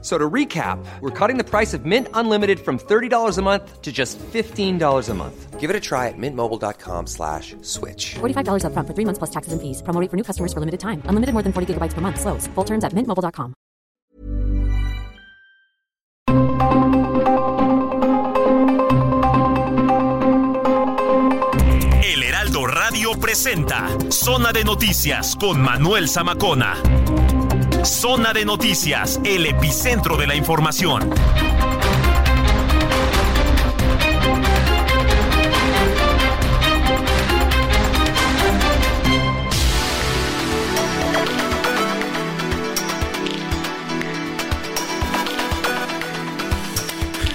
So to recap, we're cutting the price of Mint Unlimited from $30 a month to just $15 a month. Give it a try at mintmobile.com slash switch. $45 up front for three months plus taxes and fees. Promo rate for new customers for limited time. Unlimited more than 40 gigabytes per month. Slows. Full terms at mintmobile.com. El Heraldo Radio presenta Zona de Noticias con Manuel Zamacona. Zona de Noticias, el epicentro de la información.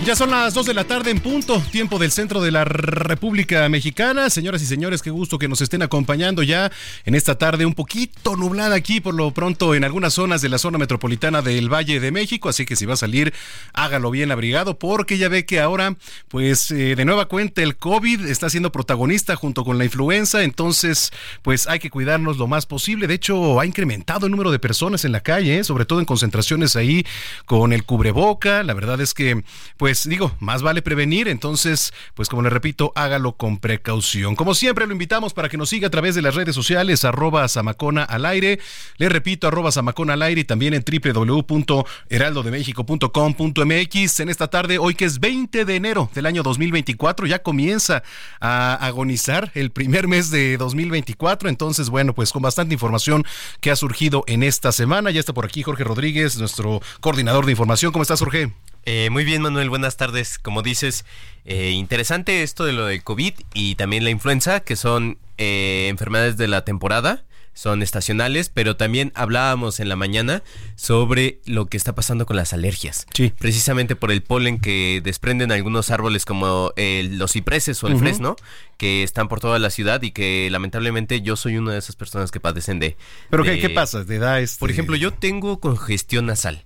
Ya son las 2 de la tarde en punto, tiempo del centro de la República Mexicana. Señoras y señores, qué gusto que nos estén acompañando ya en esta tarde un poquito nublada aquí por lo pronto en algunas zonas de la zona metropolitana del Valle de México. Así que si va a salir, hágalo bien abrigado porque ya ve que ahora, pues eh, de nueva cuenta, el COVID está siendo protagonista junto con la influenza. Entonces, pues hay que cuidarnos lo más posible. De hecho, ha incrementado el número de personas en la calle, ¿eh? sobre todo en concentraciones ahí con el cubreboca. La verdad es que, pues, pues digo, más vale prevenir, entonces, pues como le repito, hágalo con precaución. Como siempre, lo invitamos para que nos siga a través de las redes sociales, arroba Samacona al aire, le repito, arroba Samacona al aire y también en www.heraldodemexico.com.mx. En esta tarde, hoy que es 20 de enero del año 2024, ya comienza a agonizar el primer mes de 2024, entonces, bueno, pues con bastante información que ha surgido en esta semana. Ya está por aquí Jorge Rodríguez, nuestro coordinador de información. ¿Cómo estás, Jorge? Eh, muy bien, Manuel, buenas tardes. Como dices, eh, interesante esto de lo del COVID y también la influenza, que son eh, enfermedades de la temporada son estacionales, pero también hablábamos en la mañana sobre lo que está pasando con las alergias. Sí. Precisamente por el polen que desprenden algunos árboles como los cipreses o el fresno, que están por toda la ciudad y que lamentablemente yo soy una de esas personas que padecen de... ¿Pero de- qué, qué pasa? ¿Te da este... Por ejemplo, yo tengo congestión nasal.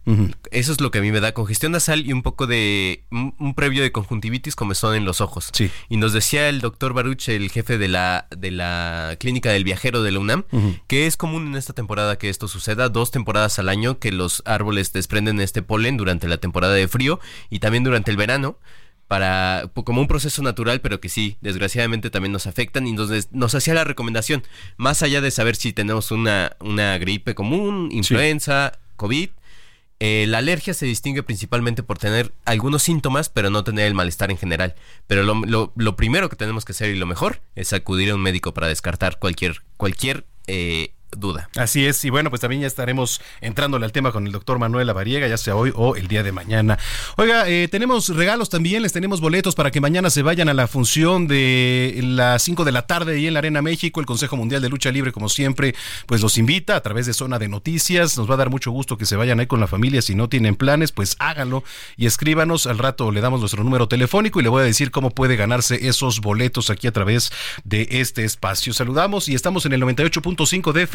Eso es lo que a mí me da congestión nasal y un poco de... un, un previo de conjuntivitis comezón en los ojos. Sí. Y nos decía el doctor Baruch, el jefe de la, de la clínica del viajero de la UNAM, que es común en esta temporada que esto suceda, dos temporadas al año que los árboles desprenden este polen durante la temporada de frío y también durante el verano para po- como un proceso natural, pero que sí, desgraciadamente también nos afectan y nos, nos hacía la recomendación, más allá de saber si tenemos una, una gripe común, influenza, COVID, eh, la alergia se distingue principalmente por tener algunos síntomas, pero no tener el malestar en general. Pero lo, lo- lo primero que tenemos que hacer y lo mejor es acudir a un médico para descartar cualquier, cualquier eh, duda. Así es, y bueno, pues también ya estaremos entrándole al tema con el doctor Manuel Lavariega, ya sea hoy o el día de mañana. Oiga, eh, tenemos regalos también, les tenemos boletos para que mañana se vayan a la función de las 5 de la tarde ahí en la Arena México. El Consejo Mundial de Lucha Libre, como siempre, pues los invita a través de Zona de Noticias. Nos va a dar mucho gusto que se vayan ahí con la familia. Si no tienen planes, pues háganlo y escríbanos. Al rato le damos nuestro número telefónico y le voy a decir cómo puede ganarse esos boletos aquí a través de este espacio. Saludamos y estamos en el 98.5 de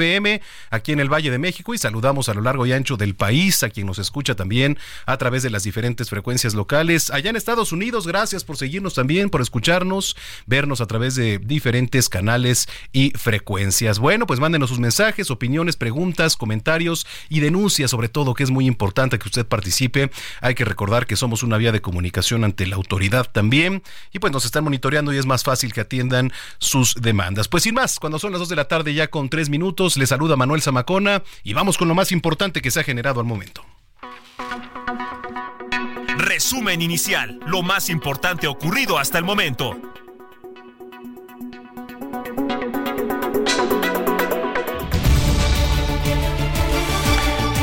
Aquí en el Valle de México y saludamos a lo largo y ancho del país a quien nos escucha también a través de las diferentes frecuencias locales. Allá en Estados Unidos, gracias por seguirnos también, por escucharnos, vernos a través de diferentes canales y frecuencias. Bueno, pues mándenos sus mensajes, opiniones, preguntas, comentarios y denuncias, sobre todo, que es muy importante que usted participe. Hay que recordar que somos una vía de comunicación ante la autoridad también y pues nos están monitoreando y es más fácil que atiendan sus demandas. Pues sin más, cuando son las 2 de la tarde ya con tres minutos, le saluda Manuel Zamacona y vamos con lo más importante que se ha generado al momento. Resumen inicial, lo más importante ocurrido hasta el momento.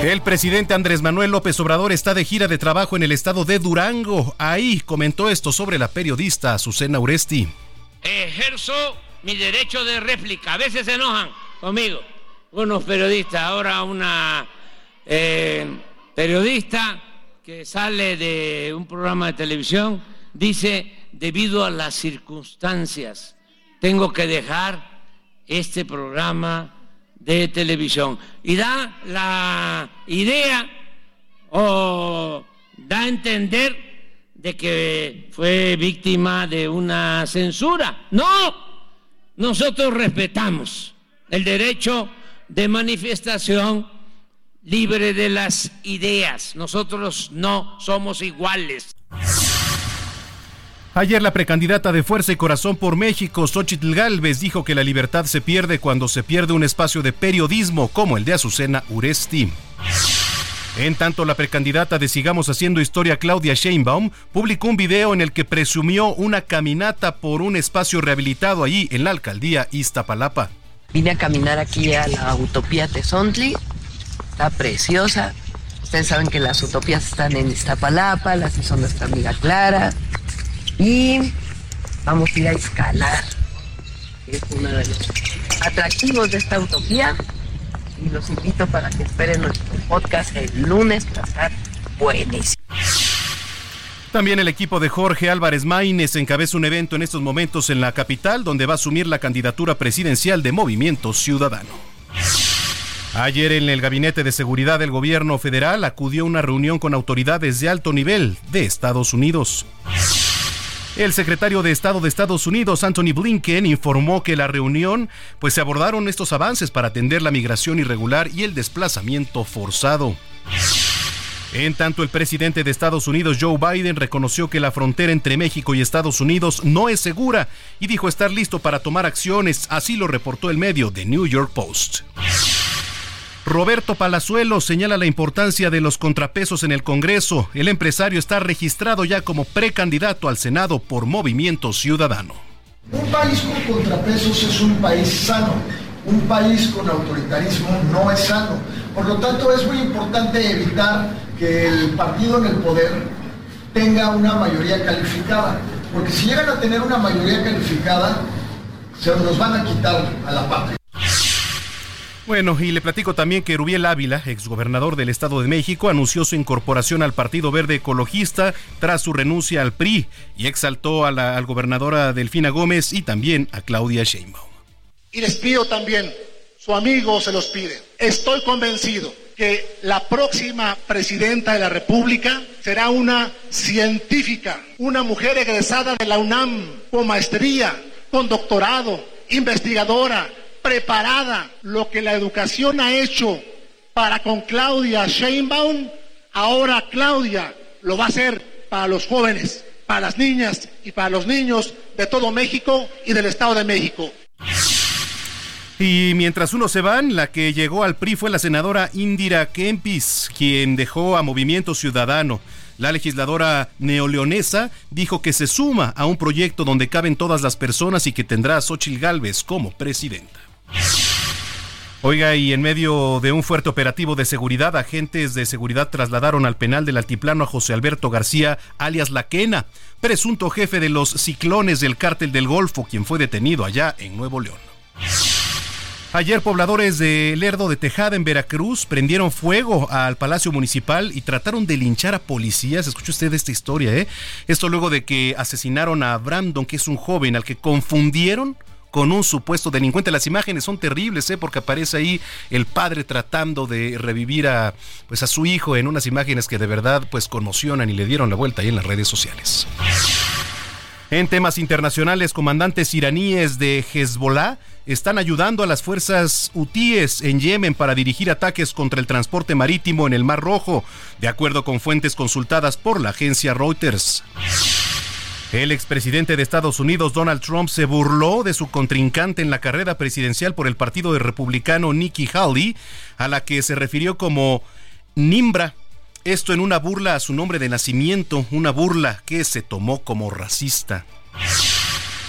El presidente Andrés Manuel López Obrador está de gira de trabajo en el estado de Durango. Ahí comentó esto sobre la periodista Azucena Uresti. ejerzo mi derecho de réplica. A veces se enojan conmigo unos periodistas. Ahora una eh, periodista que sale de un programa de televisión dice, debido a las circunstancias, tengo que dejar este programa de televisión. Y da la idea o da a entender de que fue víctima de una censura. No, nosotros respetamos el derecho de manifestación libre de las ideas. Nosotros no somos iguales. Ayer la precandidata de Fuerza y Corazón por México, Xochitl Galvez, dijo que la libertad se pierde cuando se pierde un espacio de periodismo como el de Azucena Uresti. En tanto, la precandidata de Sigamos Haciendo Historia, Claudia Sheinbaum, publicó un video en el que presumió una caminata por un espacio rehabilitado allí en la alcaldía Iztapalapa. Vine a caminar aquí a la Utopía Tezontli, está preciosa. Ustedes saben que las utopías están en Iztapalapa, las son nuestra amiga Clara. Y vamos a ir a escalar. Es uno de los atractivos de esta utopía. Y los invito para que esperen nuestro podcast el lunes para estar buenísimo. También el equipo de Jorge Álvarez Maínez encabeza un evento en estos momentos en la capital donde va a asumir la candidatura presidencial de Movimiento Ciudadano. Ayer en el Gabinete de Seguridad del Gobierno Federal acudió una reunión con autoridades de alto nivel de Estados Unidos. El secretario de Estado de Estados Unidos, Anthony Blinken, informó que la reunión, pues se abordaron estos avances para atender la migración irregular y el desplazamiento forzado. En tanto, el presidente de Estados Unidos, Joe Biden, reconoció que la frontera entre México y Estados Unidos no es segura y dijo estar listo para tomar acciones, así lo reportó el medio The New York Post. Roberto Palazuelo señala la importancia de los contrapesos en el Congreso. El empresario está registrado ya como precandidato al Senado por Movimiento Ciudadano. Un país con contrapesos es un país sano. Un país con autoritarismo no es sano. Por lo tanto, es muy importante evitar que el partido en el poder tenga una mayoría calificada. Porque si llegan a tener una mayoría calificada, se nos van a quitar a la patria. Bueno, y le platico también que Rubiel Ávila, exgobernador del Estado de México, anunció su incorporación al Partido Verde Ecologista tras su renuncia al PRI y exaltó a la al gobernadora Delfina Gómez y también a Claudia Sheinbaum. Y les pido también, su amigo se los pide, estoy convencido que la próxima presidenta de la República será una científica, una mujer egresada de la UNAM con maestría, con doctorado, investigadora, preparada. Lo que la educación ha hecho para con Claudia Sheinbaum, ahora Claudia lo va a hacer para los jóvenes, para las niñas y para los niños de todo México y del Estado de México. Y mientras unos se van, la que llegó al PRI fue la senadora Indira Kempis, quien dejó a Movimiento Ciudadano. La legisladora neoleonesa dijo que se suma a un proyecto donde caben todas las personas y que tendrá a Xochil Gálvez como presidenta. Oiga, y en medio de un fuerte operativo de seguridad, agentes de seguridad trasladaron al penal del Altiplano a José Alberto García, alias La Quena, presunto jefe de los ciclones del cártel del Golfo, quien fue detenido allá en Nuevo León. Ayer pobladores de Lerdo de Tejada en Veracruz prendieron fuego al Palacio Municipal y trataron de linchar a policías. Escuche usted esta historia, ¿eh? Esto luego de que asesinaron a Brandon, que es un joven al que confundieron con un supuesto delincuente. Las imágenes son terribles, ¿eh? porque aparece ahí el padre tratando de revivir a, pues, a su hijo en unas imágenes que de verdad pues, conmocionan y le dieron la vuelta ahí en las redes sociales. En temas internacionales, comandantes iraníes de Hezbollah están ayudando a las fuerzas hutíes en Yemen para dirigir ataques contra el transporte marítimo en el Mar Rojo, de acuerdo con fuentes consultadas por la agencia Reuters. El expresidente de Estados Unidos, Donald Trump, se burló de su contrincante en la carrera presidencial por el partido republicano Nikki Haley, a la que se refirió como Nimbra. Esto en una burla a su nombre de nacimiento, una burla que se tomó como racista.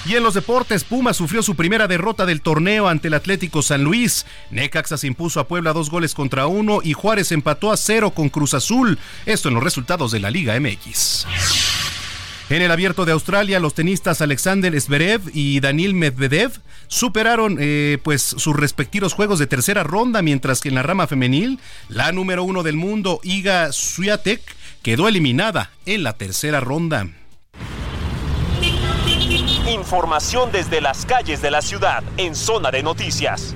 Y en los deportes, Puma sufrió su primera derrota del torneo ante el Atlético San Luis. Necaxa se impuso a Puebla dos goles contra uno y Juárez empató a cero con Cruz Azul. Esto en los resultados de la Liga MX. En el abierto de Australia, los tenistas Alexander Zverev y Daniil Medvedev superaron eh, pues sus respectivos juegos de tercera ronda, mientras que en la rama femenil, la número uno del mundo, Iga Swiatek, quedó eliminada en la tercera ronda. Información desde las calles de la ciudad en Zona de Noticias.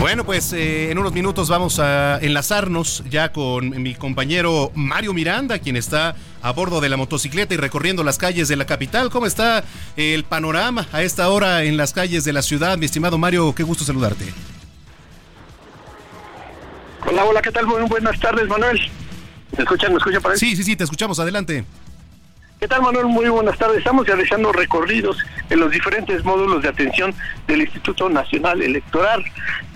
Bueno, pues eh, en unos minutos vamos a enlazarnos ya con mi compañero Mario Miranda, quien está a bordo de la motocicleta y recorriendo las calles de la capital. ¿Cómo está el panorama a esta hora en las calles de la ciudad? Mi estimado Mario, qué gusto saludarte. Hola, hola, ¿qué tal? Muy buenas tardes, Manuel. ¿Me escuchan? ¿Me escuchan para Sí, sí, sí, te escuchamos. Adelante. ¿Qué tal, Manuel? Muy buenas tardes. Estamos realizando recorridos en los diferentes módulos de atención del Instituto Nacional Electoral,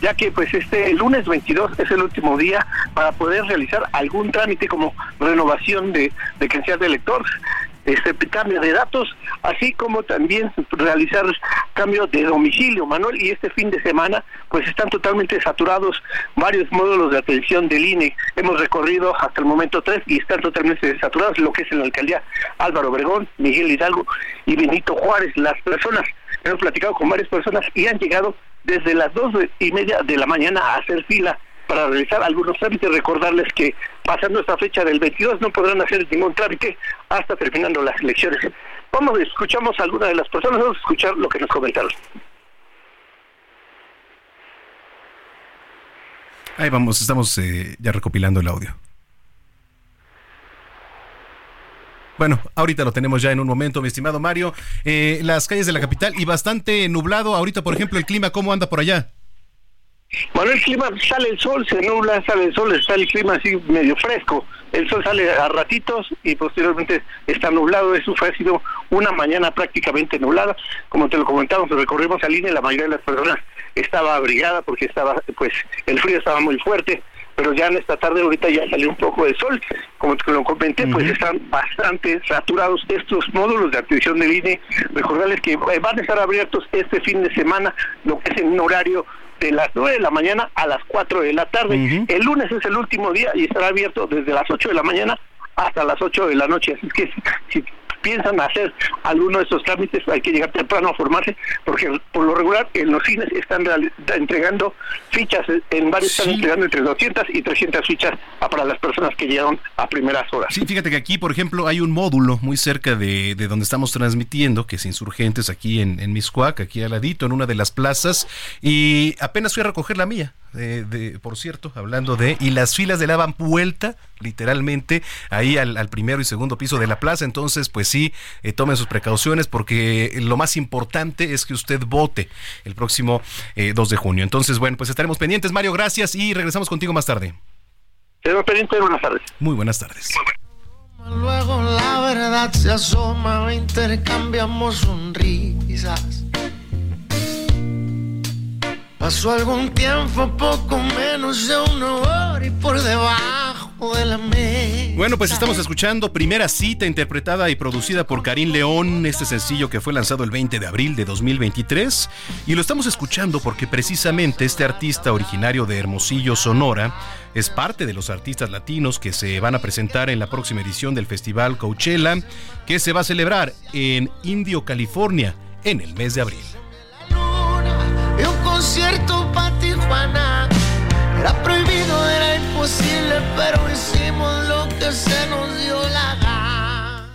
ya que pues este lunes 22 es el último día para poder realizar algún trámite como renovación de, de credencial de elector este cambio de datos, así como también realizar cambio de domicilio, Manuel, y este fin de semana pues están totalmente saturados varios módulos de atención del INE. Hemos recorrido hasta el momento tres y están totalmente saturados, lo que es en la alcaldía Álvaro Obregón, Miguel Hidalgo y Benito Juárez. Las personas, hemos platicado con varias personas y han llegado desde las dos y media de la mañana a hacer fila para realizar algunos trámites. Recordarles que pasando esta fecha del 22 no podrán hacer ningún trámite hasta terminando las elecciones. Vamos, escuchamos a alguna de las personas, vamos a escuchar lo que nos comentaron. Ahí vamos, estamos eh, ya recopilando el audio. Bueno, ahorita lo tenemos ya en un momento, mi estimado Mario. Eh, las calles de la capital y bastante nublado. Ahorita, por ejemplo, el clima, ¿cómo anda por allá? Bueno, el clima sale el sol, se nubla, sale el sol, está el clima así medio fresco. El sol sale a ratitos y posteriormente está nublado. Eso fue ha sido una mañana prácticamente nublada. Como te lo comentamos, recorrimos al INE, la mayoría de las personas estaba abrigada porque estaba, pues, el frío estaba muy fuerte. Pero ya en esta tarde ahorita ya salió un poco de sol. Como te lo comenté, pues están bastante saturados estos módulos de atención del INE. Recordarles que eh, van a estar abiertos este fin de semana, lo que es en un horario de las 9 de la mañana a las 4 de la tarde. El lunes es el último día y estará abierto desde las 8 de la mañana hasta las 8 de la noche. Así que si piensan hacer alguno de estos trámites, hay que llegar temprano a formarse, porque por lo regular en los cines están entregando fichas, en varios están entregando entre 200 y 300 fichas para las personas que llegaron a primeras horas. Sí, fíjate que aquí, por ejemplo, hay un módulo muy cerca de, de donde estamos transmitiendo, que es Insurgentes, aquí en, en Miscuac, aquí al ladito, en una de las plazas, y apenas fui a recoger la mía. De, de, por cierto, hablando de, y las filas le daban vuelta, literalmente, ahí al, al, primero y segundo piso de la plaza. Entonces, pues sí, eh, tomen sus precauciones porque lo más importante es que usted vote el próximo eh, 2 de junio. Entonces, bueno, pues estaremos pendientes, Mario, gracias y regresamos contigo más tarde. Estaremos pendientes, buenas tardes. Muy buenas tardes. Luego la verdad se asoma, intercambiamos sonrisas. Pasó algún tiempo, poco menos de una hora y por debajo. Bueno, pues estamos escuchando Primera Cita, interpretada y producida por Karim León, este sencillo que fue lanzado el 20 de abril de 2023. Y lo estamos escuchando porque precisamente este artista originario de Hermosillo, Sonora, es parte de los artistas latinos que se van a presentar en la próxima edición del Festival Coachella, que se va a celebrar en Indio, California, en el mes de abril. Era prohibido, imposible, pero hicimos lo que se nos dio la gana.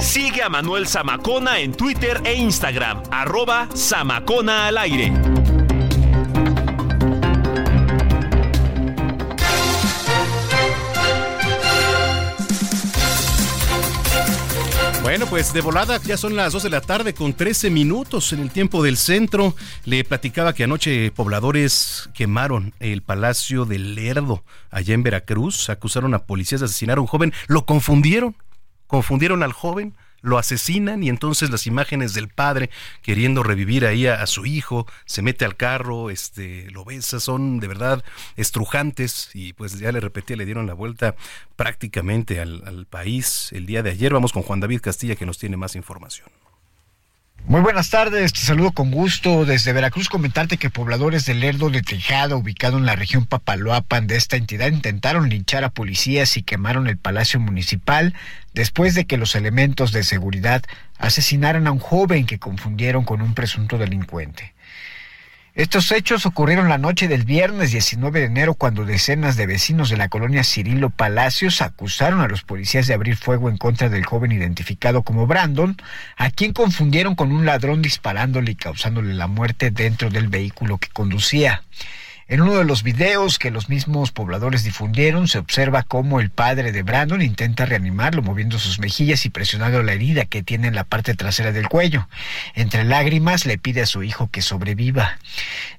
Sigue a Manuel Zamacona en Twitter e Instagram, arroba Zamacona al aire. Bueno, pues de volada ya son las 2 de la tarde con 13 minutos en el tiempo del centro. Le platicaba que anoche pobladores quemaron el Palacio del Lerdo allá en Veracruz. Acusaron a policías de asesinar a un joven. Lo confundieron. Confundieron al joven lo asesinan y entonces las imágenes del padre queriendo revivir ahí a, a, su hijo, se mete al carro, este, lo besa, son de verdad estrujantes y pues ya le repetí, le dieron la vuelta prácticamente al, al país el día de ayer. Vamos con Juan David Castilla que nos tiene más información. Muy buenas tardes, te saludo con gusto desde Veracruz. Comentarte que pobladores del Lerdo de Tejada, ubicado en la región Papaloapan de esta entidad, intentaron linchar a policías y quemaron el palacio municipal después de que los elementos de seguridad asesinaran a un joven que confundieron con un presunto delincuente. Estos hechos ocurrieron la noche del viernes 19 de enero cuando decenas de vecinos de la colonia Cirilo Palacios acusaron a los policías de abrir fuego en contra del joven identificado como Brandon, a quien confundieron con un ladrón disparándole y causándole la muerte dentro del vehículo que conducía. En uno de los videos que los mismos pobladores difundieron se observa cómo el padre de Brandon intenta reanimarlo moviendo sus mejillas y presionando la herida que tiene en la parte trasera del cuello. Entre lágrimas le pide a su hijo que sobreviva.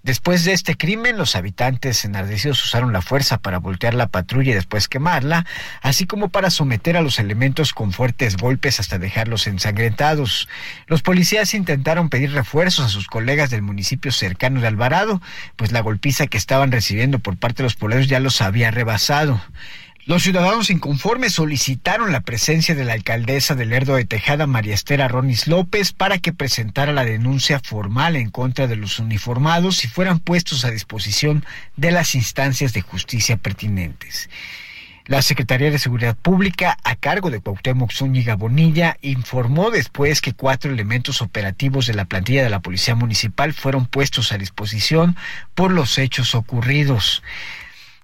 Después de este crimen, los habitantes enardecidos usaron la fuerza para voltear la patrulla y después quemarla, así como para someter a los elementos con fuertes golpes hasta dejarlos ensangrentados. Los policías intentaron pedir refuerzos a sus colegas del municipio cercano de Alvarado, pues la golpiza que estaban recibiendo por parte de los pobladores ya los había rebasado. Los ciudadanos inconformes solicitaron la presencia de la alcaldesa del Lerdo de Tejada, María Estera Ronis López, para que presentara la denuncia formal en contra de los uniformados y fueran puestos a disposición de las instancias de justicia pertinentes. La Secretaría de Seguridad Pública, a cargo de Cuauhtémoc Zúñiga Bonilla, informó después que cuatro elementos operativos de la plantilla de la Policía Municipal fueron puestos a disposición por los hechos ocurridos.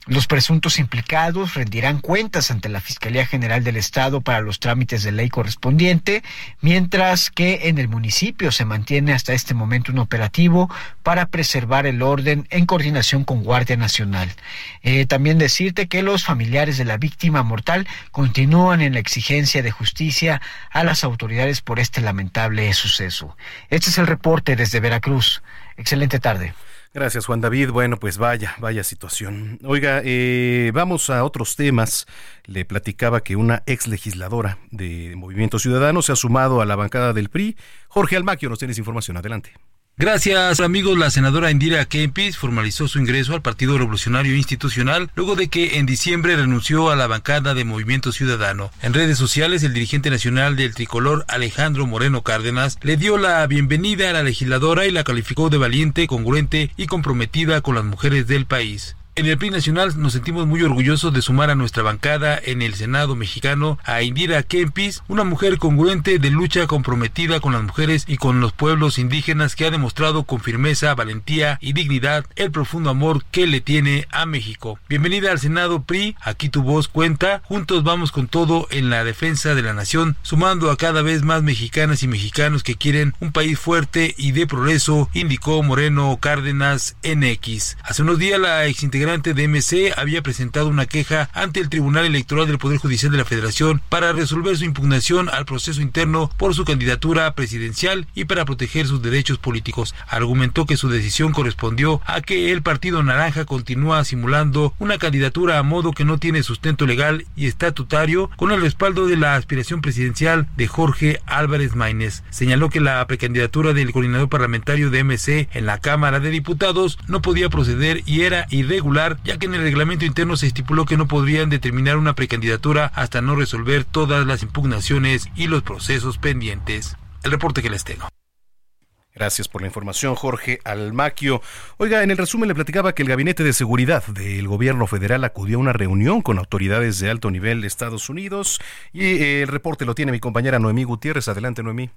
Los presuntos implicados rendirán cuentas ante la Fiscalía General del Estado para los trámites de ley correspondiente, mientras que en el municipio se mantiene hasta este momento un operativo para preservar el orden en coordinación con Guardia Nacional. Eh, también decirte que los familiares de la víctima mortal continúan en la exigencia de justicia a las autoridades por este lamentable suceso. Este es el reporte desde Veracruz. Excelente tarde. Gracias, Juan David. Bueno, pues vaya, vaya situación. Oiga, eh, vamos a otros temas. Le platicaba que una ex legisladora de Movimiento Ciudadano se ha sumado a la bancada del PRI. Jorge Almaquio, nos tienes información. Adelante. Gracias amigos, la senadora Indira Kempis formalizó su ingreso al Partido Revolucionario Institucional luego de que en diciembre renunció a la bancada de Movimiento Ciudadano. En redes sociales, el dirigente nacional del tricolor Alejandro Moreno Cárdenas le dio la bienvenida a la legisladora y la calificó de valiente, congruente y comprometida con las mujeres del país. En el PRI Nacional nos sentimos muy orgullosos de sumar a nuestra bancada en el Senado mexicano a Indira Kempis, una mujer congruente de lucha comprometida con las mujeres y con los pueblos indígenas que ha demostrado con firmeza, valentía y dignidad el profundo amor que le tiene a México. Bienvenida al Senado PRI, aquí tu voz cuenta, juntos vamos con todo en la defensa de la nación, sumando a cada vez más mexicanas y mexicanos que quieren un país fuerte y de progreso, indicó Moreno Cárdenas NX. Hace unos días la ex integrante de MC había presentado una queja ante el Tribunal Electoral del Poder Judicial de la Federación para resolver su impugnación al proceso interno por su candidatura presidencial y para proteger sus derechos políticos. Argumentó que su decisión correspondió a que el Partido Naranja continúa simulando una candidatura a modo que no tiene sustento legal y estatutario con el respaldo de la aspiración presidencial de Jorge Álvarez Maínez. Señaló que la precandidatura del coordinador parlamentario de MC en la Cámara de Diputados no podía proceder y era irregular ya que en el reglamento interno se estipuló que no podrían determinar una precandidatura hasta no resolver todas las impugnaciones y los procesos pendientes. El reporte que les tengo. Gracias por la información, Jorge Almaquio. Oiga, en el resumen le platicaba que el Gabinete de Seguridad del Gobierno Federal acudió a una reunión con autoridades de alto nivel de Estados Unidos y eh, el reporte lo tiene mi compañera Noemí Gutiérrez. Adelante, Noemí.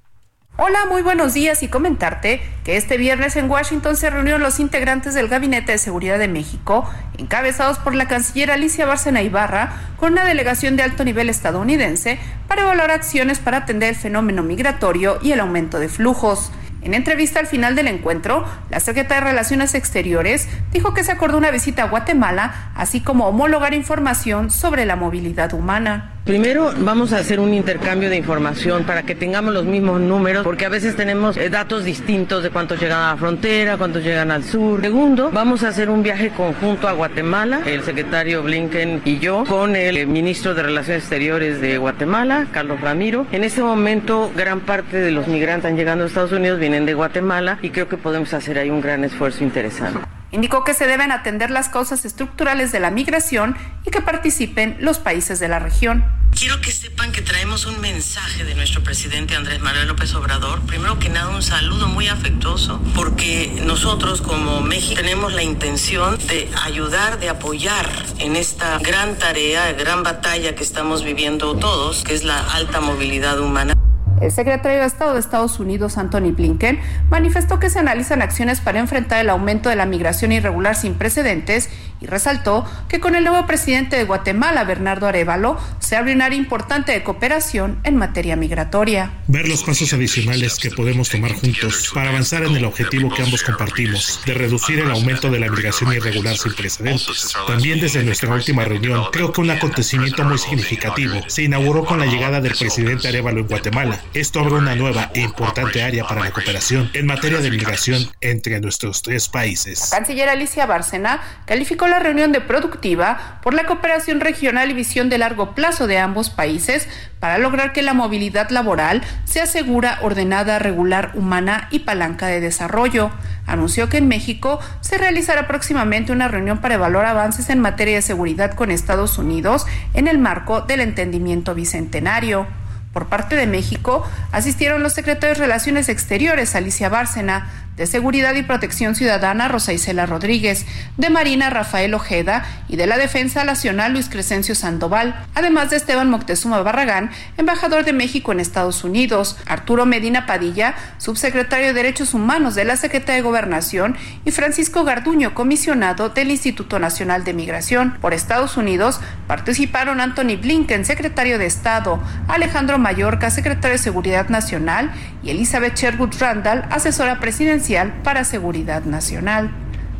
Hola, muy buenos días y comentarte que este viernes en Washington se reunieron los integrantes del Gabinete de Seguridad de México, encabezados por la canciller Alicia Bárcena Ibarra, con una delegación de alto nivel estadounidense para evaluar acciones para atender el fenómeno migratorio y el aumento de flujos. En entrevista al final del encuentro, la secretaria de Relaciones Exteriores dijo que se acordó una visita a Guatemala, así como homologar información sobre la movilidad humana. Primero vamos a hacer un intercambio de información para que tengamos los mismos números, porque a veces tenemos eh, datos distintos de cuántos llegan a la frontera, cuántos llegan al sur. Segundo, vamos a hacer un viaje conjunto a Guatemala, el secretario Blinken y yo, con el eh, ministro de Relaciones Exteriores de Guatemala, Carlos Ramiro. En este momento, gran parte de los migrantes están llegando a Estados Unidos, vienen de Guatemala y creo que podemos hacer ahí un gran esfuerzo interesante. Indicó que se deben atender las causas estructurales de la migración y que participen los países de la región. Quiero que sepan que traemos un mensaje de nuestro presidente Andrés Manuel López Obrador. Primero que nada, un saludo muy afectuoso, porque nosotros como México tenemos la intención de ayudar, de apoyar en esta gran tarea, gran batalla que estamos viviendo todos, que es la alta movilidad humana. El secretario de Estado de Estados Unidos, Anthony Blinken, manifestó que se analizan acciones para enfrentar el aumento de la migración irregular sin precedentes y resaltó que con el nuevo presidente de Guatemala, Bernardo Arevalo, se abre un área importante de cooperación en materia migratoria. Ver los pasos adicionales que podemos tomar juntos para avanzar en el objetivo que ambos compartimos, de reducir el aumento de la migración irregular sin precedentes. También desde nuestra última reunión, creo que un acontecimiento muy significativo se inauguró con la llegada del presidente Arevalo en Guatemala. Esto abre una nueva e importante área para la cooperación en materia de migración entre nuestros tres países. Canciller Alicia Bárcena calificó la reunión de productiva por la cooperación regional y visión de largo plazo de ambos países para lograr que la movilidad laboral sea segura, ordenada, regular, humana y palanca de desarrollo. Anunció que en México se realizará próximamente una reunión para evaluar avances en materia de seguridad con Estados Unidos en el marco del entendimiento bicentenario. Por parte de México, asistieron los secretarios de Relaciones Exteriores Alicia Bárcena, de Seguridad y Protección Ciudadana Rosa Isela Rodríguez, de Marina Rafael Ojeda y de la Defensa Nacional Luis Crescencio Sandoval, además de Esteban Moctezuma Barragán, embajador de México en Estados Unidos, Arturo Medina Padilla, subsecretario de Derechos Humanos de la Secretaría de Gobernación y Francisco Garduño, comisionado del Instituto Nacional de Migración. Por Estados Unidos participaron Anthony Blinken, secretario de Estado, Alejandro Mayorka, secretario de Seguridad Nacional y Elizabeth Sherwood Randall, asesora presidencial para Seguridad Nacional.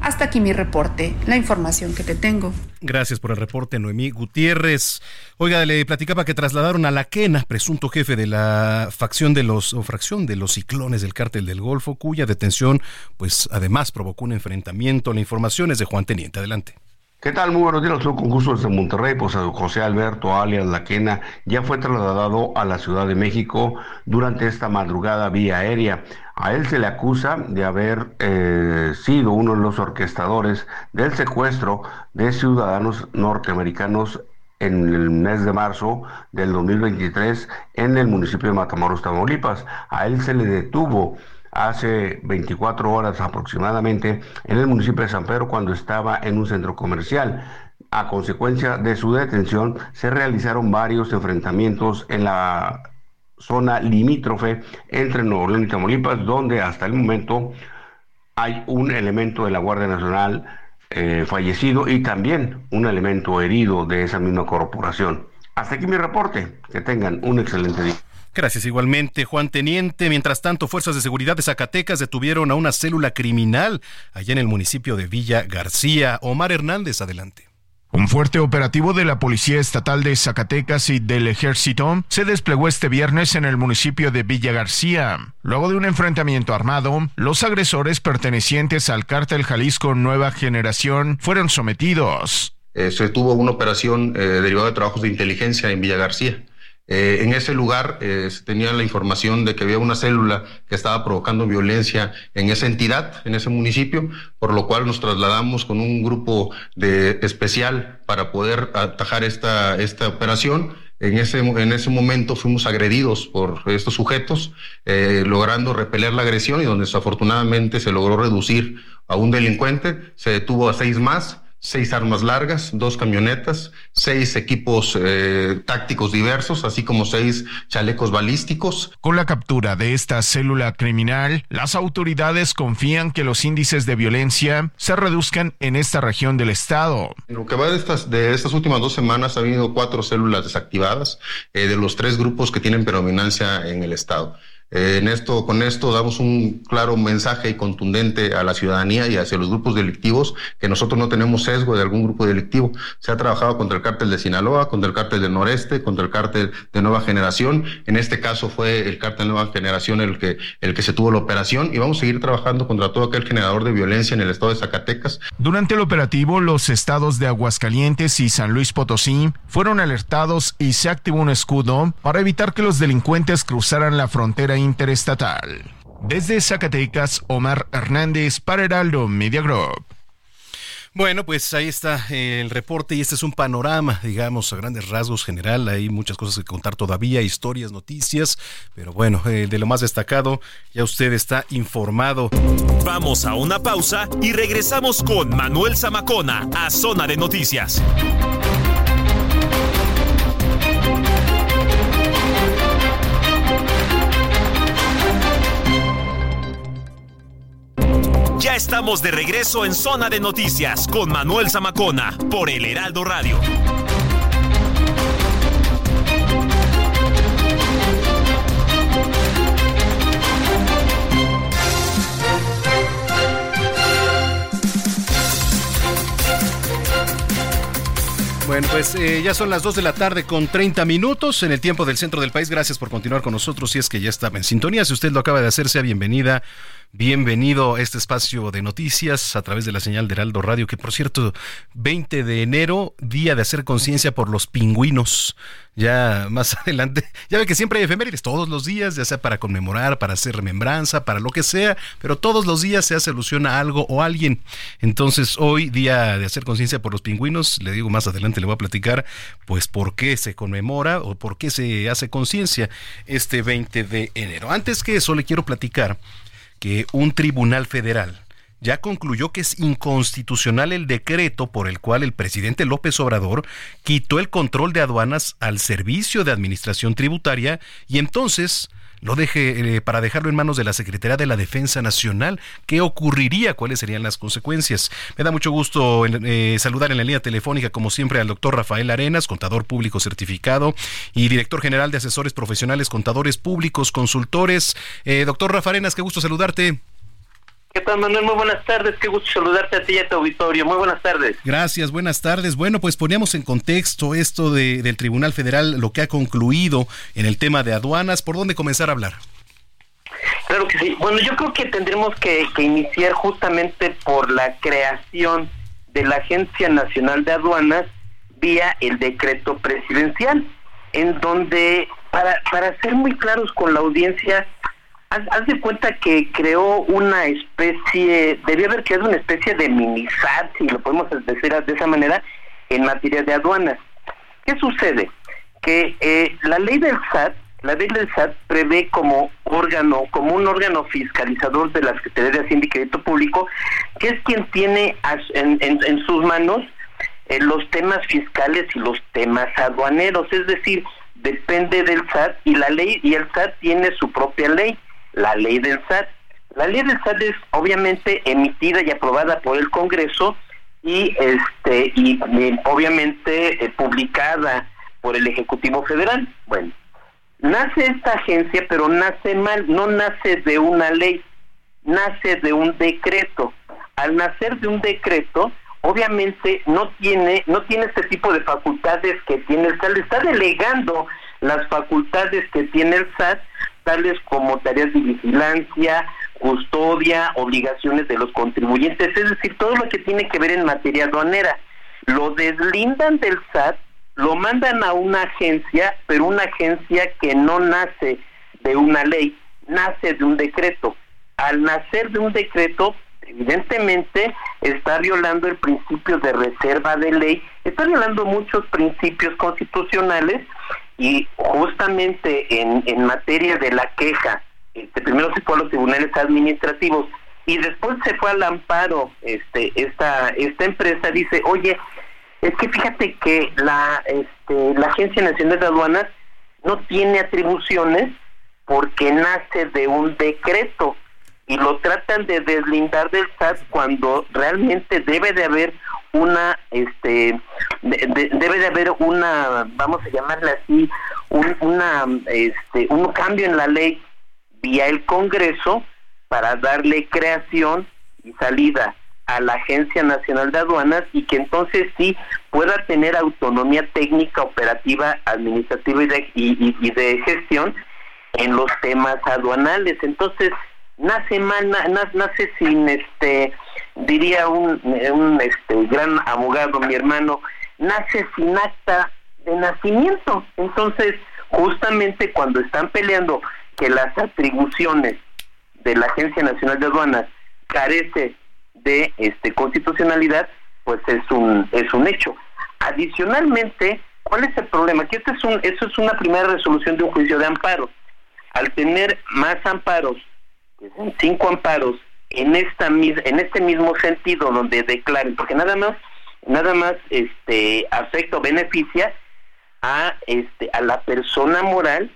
Hasta aquí mi reporte, la información que te tengo. Gracias por el reporte, Noemí Gutiérrez. Oiga, le platicaba que trasladaron a la Quena, presunto jefe de la facción de los, o fracción de los ciclones del cártel del Golfo, cuya detención, pues además provocó un enfrentamiento. La información es de Juan Teniente. Adelante. ¿Qué tal? Muy buenos días, con gusto desde Monterrey. Pues José Alberto alias Laquena ya fue trasladado a la Ciudad de México durante esta madrugada vía aérea. A él se le acusa de haber eh, sido uno de los orquestadores del secuestro de ciudadanos norteamericanos en el mes de marzo del 2023 en el municipio de Matamoros, Tamaulipas. A él se le detuvo hace 24 horas aproximadamente en el municipio de San Pedro cuando estaba en un centro comercial. A consecuencia de su detención se realizaron varios enfrentamientos en la zona limítrofe entre Nuevo León y Tamaulipas, donde hasta el momento hay un elemento de la Guardia Nacional eh, fallecido y también un elemento herido de esa misma corporación. Hasta aquí mi reporte. Que tengan un excelente día. Gracias igualmente, Juan Teniente. Mientras tanto, fuerzas de seguridad de Zacatecas detuvieron a una célula criminal allá en el municipio de Villa García. Omar Hernández, adelante. Un fuerte operativo de la Policía Estatal de Zacatecas y del Ejército se desplegó este viernes en el municipio de Villa García. Luego de un enfrentamiento armado, los agresores pertenecientes al cártel Jalisco Nueva Generación fueron sometidos. Eh, se tuvo una operación eh, derivada de trabajos de inteligencia en Villa García. Eh, en ese lugar eh, se tenía la información de que había una célula que estaba provocando violencia en esa entidad, en ese municipio, por lo cual nos trasladamos con un grupo de especial para poder atajar esta, esta operación. En ese, en ese momento fuimos agredidos por estos sujetos, eh, logrando repeler la agresión y donde desafortunadamente se logró reducir a un delincuente, se detuvo a seis más seis armas largas, dos camionetas, seis equipos eh, tácticos diversos, así como seis chalecos balísticos. Con la captura de esta célula criminal, las autoridades confían que los índices de violencia se reduzcan en esta región del estado. En lo que va de estas, de estas últimas dos semanas ha habido cuatro células desactivadas eh, de los tres grupos que tienen predominancia en el estado. Eh, en esto, con esto damos un claro mensaje y contundente a la ciudadanía y hacia los grupos delictivos que nosotros no tenemos sesgo de algún grupo delictivo. Se ha trabajado contra el cártel de Sinaloa, contra el cártel del Noreste, contra el cártel de Nueva Generación. En este caso fue el cártel Nueva Generación el que, el que se tuvo la operación y vamos a seguir trabajando contra todo aquel generador de violencia en el estado de Zacatecas. Durante el operativo, los estados de Aguascalientes y San Luis Potosí fueron alertados y se activó un escudo para evitar que los delincuentes cruzaran la frontera interestatal. Desde Zacatecas, Omar Hernández para Heraldo Media Group. Bueno, pues ahí está el reporte y este es un panorama, digamos, a grandes rasgos general. Hay muchas cosas que contar todavía, historias, noticias, pero bueno, eh, de lo más destacado, ya usted está informado. Vamos a una pausa y regresamos con Manuel Zamacona a Zona de Noticias. Ya estamos de regreso en Zona de Noticias con Manuel Zamacona por El Heraldo Radio. Bueno, pues eh, ya son las 2 de la tarde con 30 minutos en el tiempo del centro del país. Gracias por continuar con nosotros. Si es que ya estaba en sintonía, si usted lo acaba de hacer, sea bienvenida Bienvenido a este espacio de noticias a través de la señal de Heraldo Radio, que por cierto, 20 de enero, día de hacer conciencia por los pingüinos. Ya más adelante, ya ve que siempre hay efemérides todos los días, ya sea para conmemorar, para hacer remembranza, para lo que sea, pero todos los días se hace alusión a algo o a alguien. Entonces, hoy, día de hacer conciencia por los pingüinos, le digo más adelante, le voy a platicar, pues, por qué se conmemora o por qué se hace conciencia este 20 de enero. Antes que eso, le quiero platicar que un tribunal federal ya concluyó que es inconstitucional el decreto por el cual el presidente López Obrador quitó el control de aduanas al Servicio de Administración Tributaria y entonces lo deje eh, para dejarlo en manos de la Secretaría de la Defensa Nacional. ¿Qué ocurriría? ¿Cuáles serían las consecuencias? Me da mucho gusto eh, saludar en la línea telefónica, como siempre, al doctor Rafael Arenas, contador público certificado y director general de asesores profesionales, contadores públicos, consultores. Eh, doctor Rafael Arenas, qué gusto saludarte. ¿Qué tal, Manuel? Muy buenas tardes. Qué gusto saludarte a ti y a tu auditorio. Muy buenas tardes. Gracias, buenas tardes. Bueno, pues poníamos en contexto esto de, del Tribunal Federal, lo que ha concluido en el tema de aduanas. ¿Por dónde comenzar a hablar? Claro que sí. Bueno, yo creo que tendremos que, que iniciar justamente por la creación de la Agencia Nacional de Aduanas vía el decreto presidencial, en donde, para, para ser muy claros con la audiencia, haz, de cuenta que creó una especie, debía haber creado una especie de mini SAT, si lo podemos decir de esa manera, en materia de aduanas. ¿Qué sucede? Que eh, la ley del SAT, la ley del SAT prevé como órgano, como un órgano fiscalizador de la Secretaría de Hacienda y Crédito Público, que es quien tiene en, en, sus manos eh, los temas fiscales y los temas aduaneros, es decir, depende del SAT y la ley y el SAT tiene su propia ley la ley del SAT. La ley del SAT es obviamente emitida y aprobada por el Congreso y este y, obviamente eh, publicada por el Ejecutivo Federal. Bueno, nace esta agencia, pero nace mal, no nace de una ley, nace de un decreto. Al nacer de un decreto, obviamente no tiene no tiene este tipo de facultades que tiene el SAT, está delegando las facultades que tiene el SAT tales como tareas de vigilancia, custodia, obligaciones de los contribuyentes, es decir, todo lo que tiene que ver en materia aduanera. Lo deslindan del SAT, lo mandan a una agencia, pero una agencia que no nace de una ley, nace de un decreto. Al nacer de un decreto, evidentemente está violando el principio de reserva de ley, está violando muchos principios constitucionales y justamente en, en materia de la queja, este, primero se fue a los tribunales administrativos y después se fue al amparo, este, esta, esta empresa dice, oye, es que fíjate que la, este, la Agencia Nacional de Aduanas no tiene atribuciones porque nace de un decreto y lo tratan de deslindar del SAT cuando realmente debe de haber una este debe de haber una vamos a llamarla así un, una este un cambio en la ley vía el Congreso para darle creación y salida a la Agencia Nacional de Aduanas y que entonces sí pueda tener autonomía técnica, operativa, administrativa y de, y de gestión en los temas aduanales. Entonces, nace mal, nace sin este, diría un, un este gran abogado, mi hermano, nace sin acta de nacimiento. Entonces, justamente cuando están peleando que las atribuciones de la Agencia Nacional de Aduanas carece de este constitucionalidad, pues es un es un hecho. Adicionalmente, ¿cuál es el problema? Que este es un eso es una primera resolución de un juicio de amparo. Al tener más amparos cinco amparos en esta en este mismo sentido donde declaren porque nada más nada más este afecta o beneficia a este a la persona moral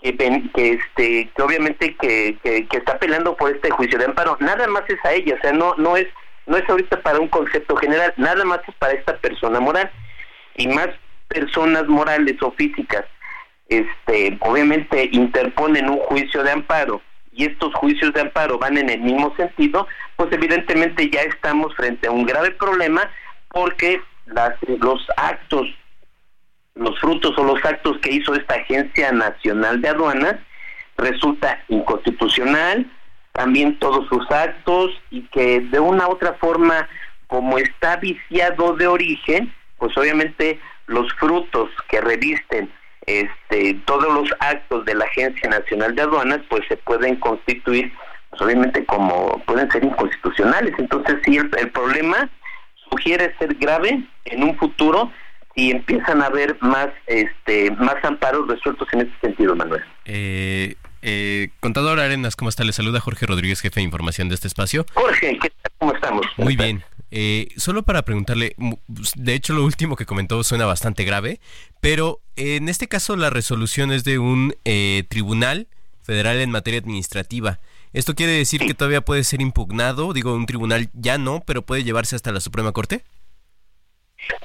que, que este que obviamente que, que, está peleando por este juicio de amparo. Nada más es a ella o sea no no es no es ahorita para un concepto general nada más es para esta persona moral. Y más personas morales o físicas este obviamente interponen un juicio de amparo y estos juicios de amparo van en el mismo sentido pues evidentemente ya estamos frente a un grave problema porque las, los actos los frutos o los actos que hizo esta Agencia Nacional de Aduanas resulta inconstitucional, también todos sus actos y que de una u otra forma, como está viciado de origen, pues obviamente los frutos que revisten este, todos los actos de la Agencia Nacional de Aduanas, pues se pueden constituir, pues obviamente como pueden ser inconstitucionales. Entonces sí, el, el problema sugiere ser grave en un futuro y empiezan a haber más este más amparos resueltos en ese sentido, Manuel. Eh, eh, contador Arenas, ¿cómo está? Le saluda Jorge Rodríguez, jefe de información de este espacio. Jorge, ¿qué tal? ¿Cómo estamos? Muy bien. Eh, solo para preguntarle, de hecho lo último que comentó suena bastante grave, pero en este caso la resolución es de un eh, tribunal federal en materia administrativa. ¿Esto quiere decir que todavía puede ser impugnado? Digo, un tribunal ya no, pero puede llevarse hasta la Suprema Corte.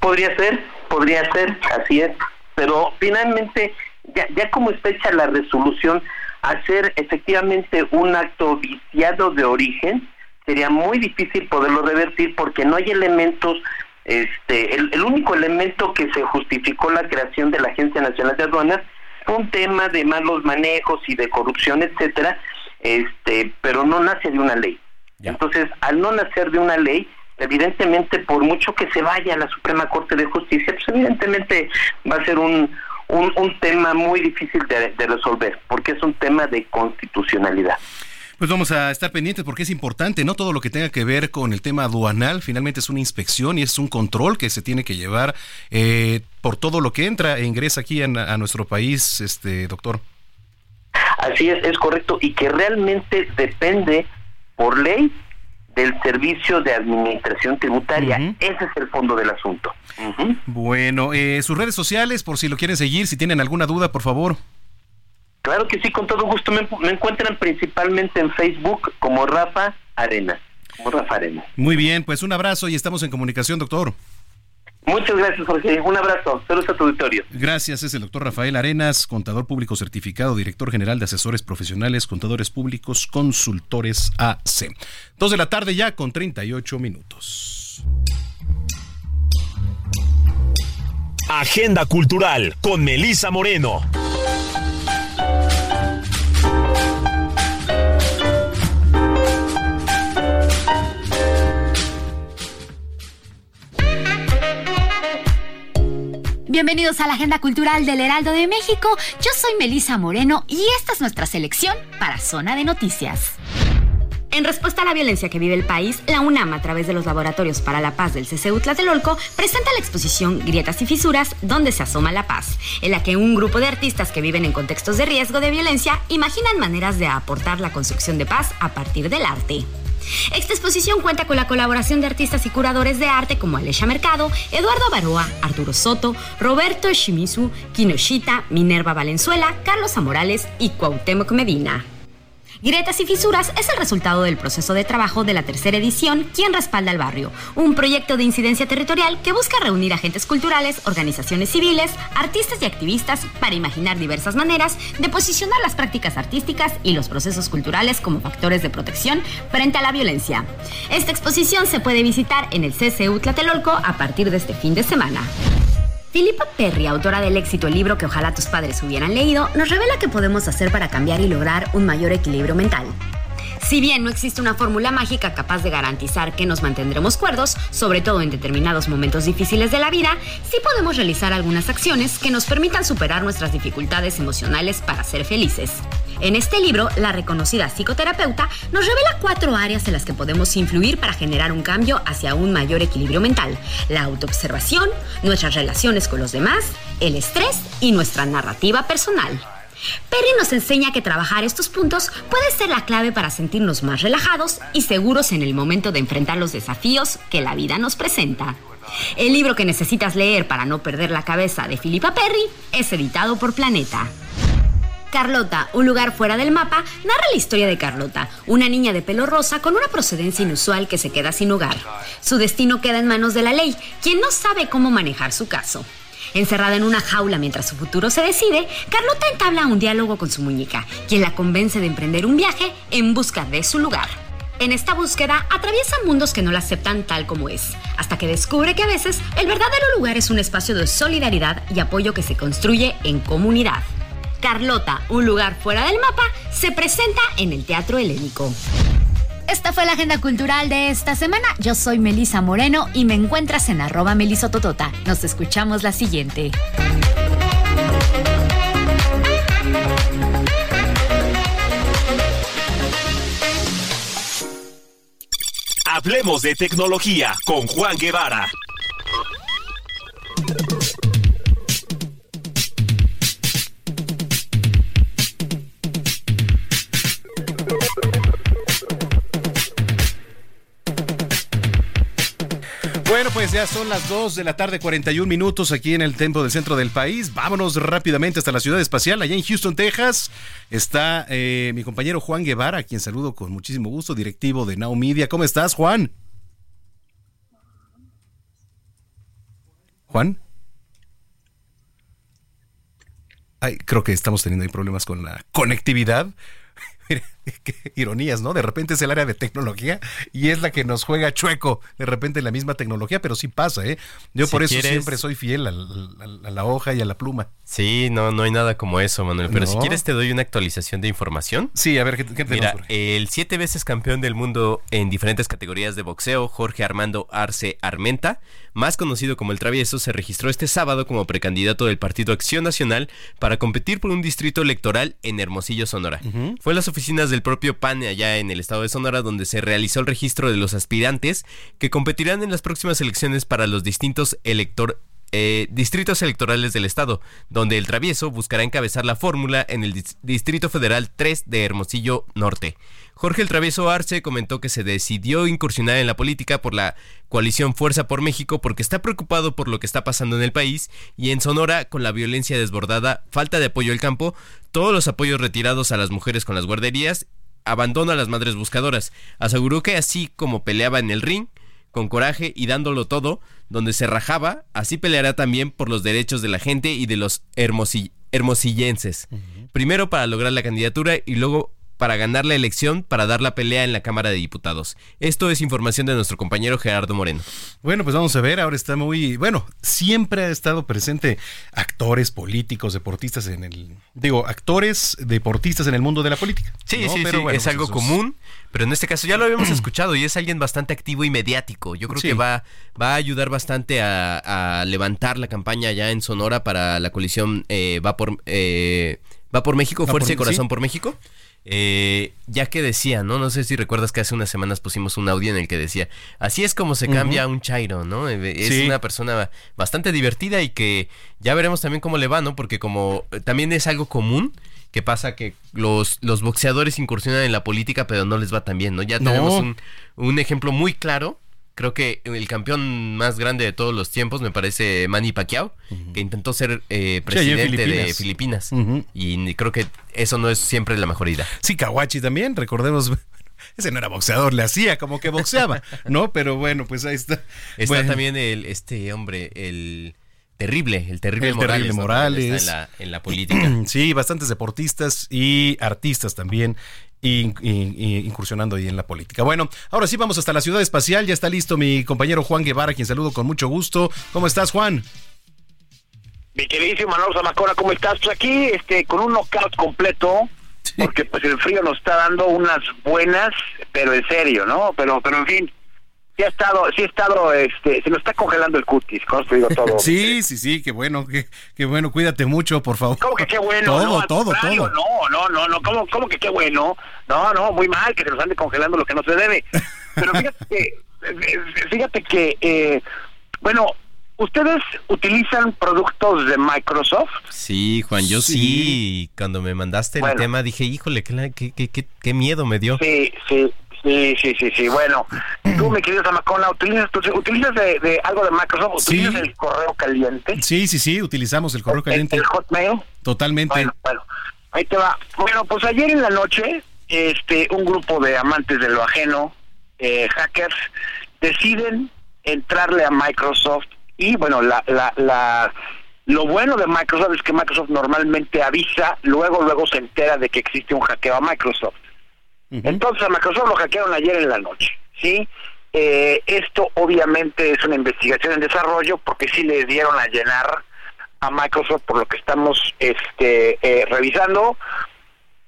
Podría ser, podría ser, así es, pero finalmente, ya, ya como está hecha la resolución, hacer efectivamente un acto viciado de origen, sería muy difícil poderlo revertir porque no hay elementos este el, el, único elemento que se justificó la creación de la Agencia Nacional de Aduanas fue un tema de malos manejos y de corrupción, etcétera, este, pero no nace de una ley. Entonces, al no nacer de una ley, evidentemente por mucho que se vaya a la Suprema Corte de Justicia, pues evidentemente va a ser un, un, tema muy difícil de, resolver, porque es un tema de constitucionalidad. Pues vamos a estar pendientes porque es importante, ¿no? Todo lo que tenga que ver con el tema aduanal, finalmente es una inspección y es un control que se tiene que llevar eh, por todo lo que entra e ingresa aquí a nuestro país, este doctor. Así es, es correcto, y que realmente depende por ley del servicio de administración tributaria. Ese es el fondo del asunto. Bueno, eh, sus redes sociales, por si lo quieren seguir, si tienen alguna duda, por favor. Claro que sí, con todo gusto. Me, encuentran principalmente en Facebook como Rafa Arena. Como Rafa Arena. Muy bien, pues un abrazo y estamos en comunicación, doctor. Muchas gracias, Jorge. Un abrazo. Saludos a tu auditorio. Gracias. Es el doctor Rafael Arenas, contador público certificado, director general de asesores profesionales, contadores públicos, consultores AC. Dos de la tarde ya con 38 minutos. Agenda Cultural con Melisa Moreno. Bienvenidos a la Agenda Cultural del Heraldo de México. Yo soy Melisa Moreno y esta es nuestra selección para Zona de Noticias. En respuesta a la violencia que vive el país, la UNAM, a través de los Laboratorios para la Paz del CCU Tlatelolco, presenta la exposición Grietas y Fisuras, donde se asoma la paz, en la que un grupo de artistas que viven en contextos de riesgo de violencia imaginan maneras de aportar la construcción de paz a partir del arte. Esta exposición cuenta con la colaboración de artistas y curadores de arte como Alesha Mercado, Eduardo Baroa, Arturo Soto, Roberto Shimizu, Kinoshita, Minerva Valenzuela, Carlos Amorales y Cuauhtémoc Medina. Grietas y Fisuras es el resultado del proceso de trabajo de la tercera edición Quien respalda al barrio, un proyecto de incidencia territorial que busca reunir agentes culturales, organizaciones civiles, artistas y activistas para imaginar diversas maneras de posicionar las prácticas artísticas y los procesos culturales como factores de protección frente a la violencia. Esta exposición se puede visitar en el CCU Tlatelolco a partir de este fin de semana. Philippa Perry, autora del éxito libro que ojalá tus padres hubieran leído, nos revela qué podemos hacer para cambiar y lograr un mayor equilibrio mental. Si bien no existe una fórmula mágica capaz de garantizar que nos mantendremos cuerdos, sobre todo en determinados momentos difíciles de la vida, sí podemos realizar algunas acciones que nos permitan superar nuestras dificultades emocionales para ser felices. En este libro, la reconocida psicoterapeuta nos revela cuatro áreas en las que podemos influir para generar un cambio hacia un mayor equilibrio mental. La autoobservación, nuestras relaciones con los demás, el estrés y nuestra narrativa personal. Perry nos enseña que trabajar estos puntos puede ser la clave para sentirnos más relajados y seguros en el momento de enfrentar los desafíos que la vida nos presenta. El libro que necesitas leer para no perder la cabeza de Philippa Perry es editado por Planeta. Carlota, un lugar fuera del mapa, narra la historia de Carlota, una niña de pelo rosa con una procedencia inusual que se queda sin hogar. Su destino queda en manos de la ley, quien no sabe cómo manejar su caso. Encerrada en una jaula mientras su futuro se decide, Carlota entabla un diálogo con su muñeca, quien la convence de emprender un viaje en busca de su lugar. En esta búsqueda atraviesa mundos que no la aceptan tal como es, hasta que descubre que a veces el verdadero lugar es un espacio de solidaridad y apoyo que se construye en comunidad. Carlota, un lugar fuera del mapa, se presenta en el Teatro Helénico. Esta fue la agenda cultural de esta semana. Yo soy Melisa Moreno y me encuentras en arroba melisototota. Nos escuchamos la siguiente. Hablemos de tecnología con Juan Guevara. Pues ya son las 2 de la tarde, 41 minutos aquí en el templo del centro del país. Vámonos rápidamente hasta la ciudad espacial, allá en Houston, Texas. Está eh, mi compañero Juan Guevara, a quien saludo con muchísimo gusto, directivo de Now Media. ¿Cómo estás, Juan? Juan. Ay, creo que estamos teniendo ahí problemas con la conectividad. Qué ironías, ¿no? De repente es el área de tecnología y es la que nos juega chueco, de repente la misma tecnología, pero sí pasa, ¿eh? Yo por eso siempre soy fiel a, la hoja y a la pluma. Sí, no, no hay nada como eso, Manuel. Pero si quieres te doy una actualización de información. Sí, a ver, ¿qué, qué Mira, el siete veces campeón del mundo en diferentes categorías de boxeo, Jorge Armando Arce Armenta, más conocido como el Travieso, se registró este sábado como precandidato del Partido Acción Nacional para competir por un distrito electoral en Hermosillo, Sonora. Fue en las oficinas del propio PAN allá en el estado de Sonora donde se realizó el registro de los aspirantes que competirán en las próximas elecciones para los distintos elector eh, distritos electorales del estado, donde el travieso buscará encabezar la fórmula en el Distrito Federal 3 de Hermosillo Norte. Jorge el Travieso Arce comentó que se decidió incursionar en la política por la coalición Fuerza por México porque está preocupado por lo que está pasando en el país y en Sonora con la violencia desbordada, falta de apoyo al campo, todos los apoyos retirados a las mujeres con las guarderías, abandono a las madres buscadoras. Aseguró que así como peleaba en el ring, con coraje y dándolo todo, donde se rajaba, así peleará también por los derechos de la gente y de los hermosillenses. Primero para lograr la candidatura y luego para ganar la elección para dar la pelea en la Cámara de Diputados. Esto es información de nuestro compañero Gerardo Moreno. Bueno, pues vamos a ver, ahora está muy, bueno, siempre ha estado presente actores, políticos, deportistas en el, digo, actores, deportistas en el mundo de la política. Sí, sí, sí, es pues algo común, pero en este caso ya lo habíamos escuchado y es alguien bastante activo y mediático. Yo creo que va, va a ayudar bastante a, levantar la campaña ya en Sonora para la coalición eh, va por... Eh, Va por México, Fuerza y Corazón por México. Eh, ya que decía, ¿no? No sé si recuerdas que hace unas semanas pusimos un audio en el que decía, así es como se cambia un Chairo, ¿no? Eh, es una persona bastante divertida y que ya veremos también cómo le va, ¿no? Porque como eh, también es algo común que pasa que los, los boxeadores incursionan en la política pero no les va tan bien, ¿no? Ya tenemos un, un ejemplo muy claro creo que el campeón más grande de todos los tiempos me parece Manny Pacquiao, que intentó ser eh, presidente de Filipinas. Y creo que eso no es siempre la mejor idea. Sí, Kawachi también, recordemos. Ese no era boxeador, le hacía como que boxeaba, ¿no? Pero bueno, pues ahí está. Está también el, este hombre, el terrible, el terrible Morales. Morales. en, la, política. Sí, bastantes deportistas y artistas también incursionando ahí en la política. Bueno, ahora sí vamos hasta la ciudad espacial. Ya está listo mi compañero Juan Guevara, quien saludo con mucho gusto. ¿Cómo estás, Juan? Mi queridísimo Manuel Zamacona, ¿cómo estás? Pues aquí, este, con un knockout completo, porque pues el frío nos está dando unas buenas, pero en serio, ¿no? Pero, pero en fin, sí ha estado, sí ha estado, este, se nos está congelando el cutis, con digo todo. sí, sí, sí, qué bueno, qué, bueno, cuídate mucho, por favor. ¿Cómo que qué bueno? Todo, no, todo, todo. No, no, no, no, ¿cómo, ¿cómo que qué bueno? No, no, muy mal que se nos ande congelando lo que no se debe. Pero fíjate que, fíjate que, eh, bueno, ¿Ustedes utilizan productos de Microsoft? Sí, Juan, yo sí. Cuando me mandaste el tema dije, híjole, qué, qué, qué, qué miedo me dio. Sí, sí. Sí, sí, sí, sí. Bueno, tú, mi querido Zamacona, ¿utilizas, utilizas de, algo de Microsoft? ¿Utilizas el correo caliente? Sí, sí, sí, utilizamos el correo caliente. ¿El, Hotmail? Totalmente. Bueno, bueno. Ahí te va. Bueno, pues ayer en la noche, este, un grupo de amantes de lo ajeno, eh, hackers, deciden entrarle a Microsoft y bueno, la, la, la, lo bueno de Microsoft es que Microsoft normalmente avisa, luego luego se entera de que existe un hackeo a Microsoft. Entonces a Microsoft lo hackearon ayer en la noche, ¿sí? Eh, esto obviamente es una investigación en desarrollo porque sí le dieron a llenar a Microsoft por lo que estamos este, eh, revisando,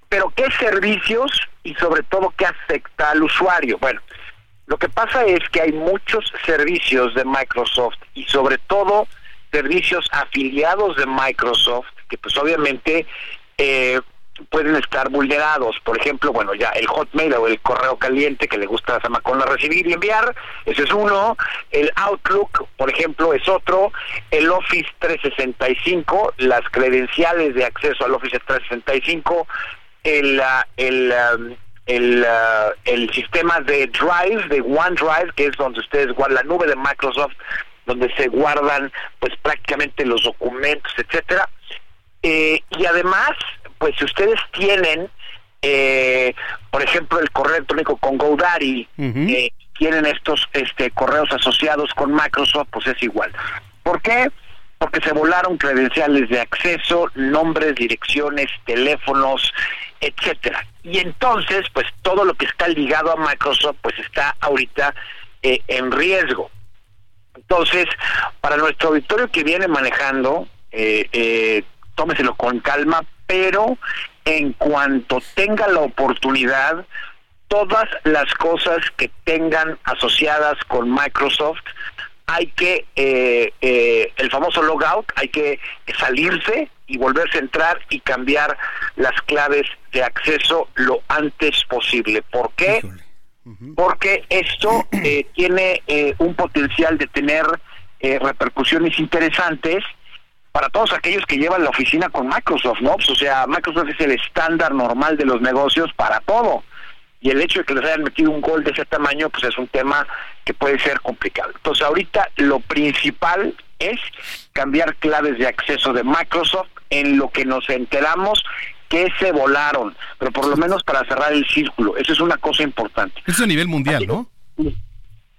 pero qué servicios y sobre todo qué afecta al usuario. Bueno, lo que pasa es que hay muchos servicios de Microsoft y sobre todo servicios afiliados de Microsoft que pues obviamente eh, pueden estar vulnerados. Por ejemplo, bueno, ya el Hotmail o el correo caliente que le gusta a Samacona recibir y enviar, ese es uno. El Outlook, por ejemplo, es otro. El Office 365, las credenciales de acceso al Office 365, el, ah, el, el, ah, el sistema de Drive, de OneDrive, que es donde ustedes guardan la nube de Microsoft, donde se guardan pues prácticamente los documentos, etcétera. Eh, y además pues si ustedes tienen, eh, por ejemplo, el correo electrónico con GoDaddy, eh, tienen estos este, correos asociados con Microsoft, pues es igual. ¿Por qué? Porque se volaron credenciales de acceso, nombres, direcciones, teléfonos, etcétera. Y entonces, pues todo lo que está ligado a Microsoft, pues está ahorita eh, en riesgo. Entonces, para nuestro auditorio que viene manejando, eh, tómeselo con calma, pero en cuanto tenga la oportunidad, todas las cosas que tengan asociadas con Microsoft, hay que, eh, eh, el famoso logout, hay que salirse y volverse a entrar y cambiar las claves de acceso lo antes posible. ¿Por qué? Porque esto eh, tiene un potencial de tener repercusiones interesantes para todos aquellos que llevan la oficina con Microsoft, ¿no? Pues, o sea, Microsoft es el estándar normal de los negocios para todo. Y el hecho de que les hayan metido un gol de ese tamaño, pues es un tema que puede ser complicado. Entonces, ahorita lo principal es cambiar claves de acceso de Microsoft en lo que nos enteramos que se volaron, pero por lo menos para cerrar el círculo. Eso es una cosa importante. Eso es a nivel mundial, ¿no?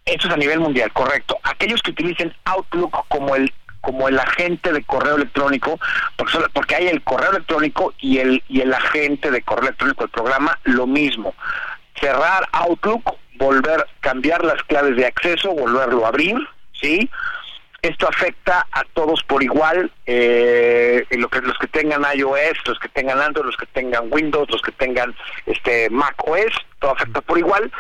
Eso es a nivel mundial, correcto. Aquellos que utilicen Outlook como el como el agente de correo electrónico, porque, porque hay el correo electrónico y el, y el agente de correo electrónico del programa, lo mismo. Cerrar Outlook, volver, cambiar las claves de acceso, volverlo a abrir, ¿sí? Esto afecta a todos por igual, eh, lo que, los que tengan iOS, los que tengan Android, los que tengan Windows, los que tengan este Mac OS, todo afecta por igual.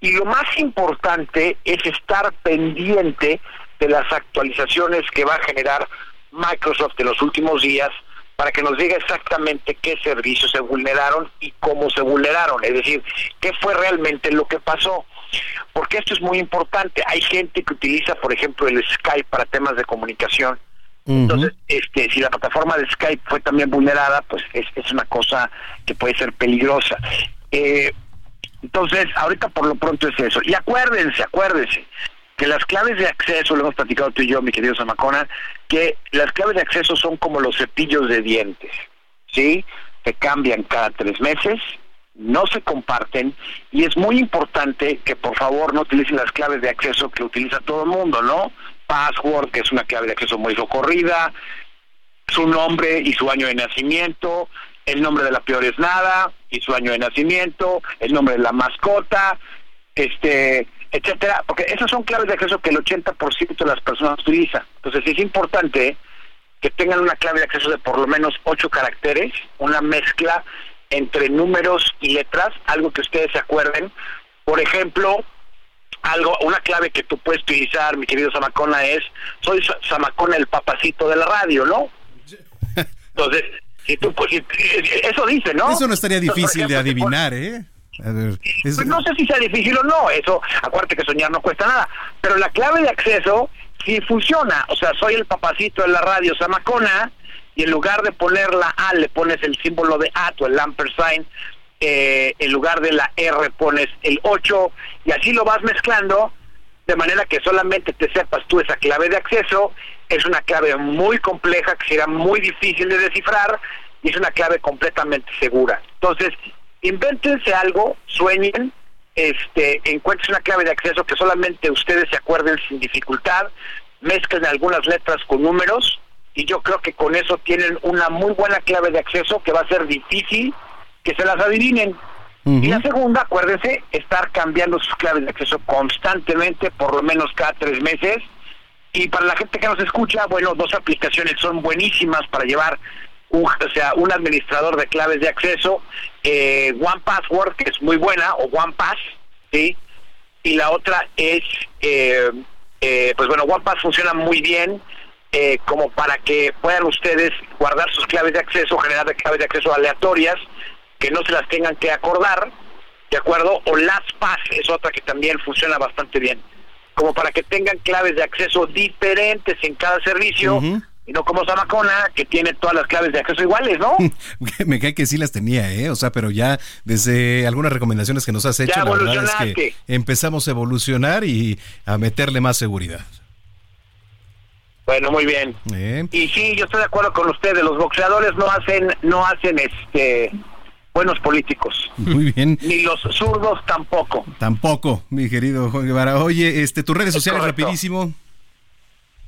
Y lo más importante es estar pendiente de las actualizaciones que va a generar Microsoft en los últimos días para que nos diga exactamente qué servicios se vulneraron y cómo se vulneraron, es decir, qué fue realmente lo que pasó. Porque esto es muy importante. Hay gente que utiliza, por ejemplo, el Skype para temas de comunicación. Entonces, este, si la plataforma de Skype fue también vulnerada, pues es, es una cosa que puede ser peligrosa. Eh, entonces, ahorita por lo pronto es eso. Y acuérdense, acuérdense, que las claves de acceso, lo hemos platicado tú y yo, mi querido Samacona, que las claves de acceso son como los cepillos de dientes, ¿sí? Se cambian cada tres meses, no se comparten y es muy importante que por favor no utilicen las claves de acceso que utiliza todo el mundo, ¿no? Password, que es una clave de acceso muy socorrida, su nombre y su año de nacimiento, el nombre de la peor es nada y su año de nacimiento, el nombre de la mascota, este etcétera, porque esas son claves de acceso que el 80% de las personas utilizan. Entonces es importante que tengan una clave de acceso de por lo menos ocho caracteres, una mezcla entre números y letras, algo que ustedes se acuerden. Por ejemplo, algo, una clave que tú puedes utilizar, mi querido Samacona, es soy Samacona el papacito de la radio, ¿no? Entonces, si tú, pues, eso dice, ¿no? Eso no estaría difícil de adivinar, ¿eh? Pues no sé si sea difícil o no, eso, acuérdate que soñar no cuesta nada, pero la clave de acceso sí funciona, o sea, soy el papacito de la radio Samacona y en lugar de poner la A le pones el símbolo de A, o el ampersand, eh, en lugar de la R pones el 8 y así lo vas mezclando de manera que solamente te sepas tú esa clave de acceso, es una clave muy compleja que será muy difícil de descifrar y es una clave completamente segura. Entonces, invéntense algo, sueñen, este, encuentren una clave de acceso que solamente ustedes se acuerden sin dificultad, mezclen algunas letras con números y yo creo que con eso tienen una muy buena clave de acceso que va a ser difícil que se las adivinen. Y la segunda, acuérdense, estar cambiando sus claves de acceso constantemente, por lo menos cada tres meses. Y para la gente que nos escucha, bueno, dos aplicaciones son buenísimas para llevar un, o sea, un administrador de claves de acceso, eh, One Password, que es muy buena, o One Pass, ¿sí? Y la otra es, eh, eh, pues bueno, One Pass funciona muy bien eh, como para que puedan ustedes guardar sus claves de acceso, generar claves de acceso aleatorias, que no se las tengan que acordar, ¿de acuerdo? O LastPass es otra que también funciona bastante bien, como para que tengan claves de acceso diferentes en cada servicio. Y no como Samacona, que tiene todas las claves de acceso iguales, ¿no? Me cae que sí las tenía, ¿eh? O sea, pero ya desde algunas recomendaciones que nos has hecho, la verdad es que empezamos a evolucionar y a meterle más seguridad. Bueno, muy bien. Y sí, yo estoy de acuerdo con ustedes. Los boxeadores no hacen, no hacen este buenos políticos. Muy bien. Ni los zurdos tampoco. Tampoco, mi querido Juan Guevara. Oye, este, tus redes sociales rapidísimo.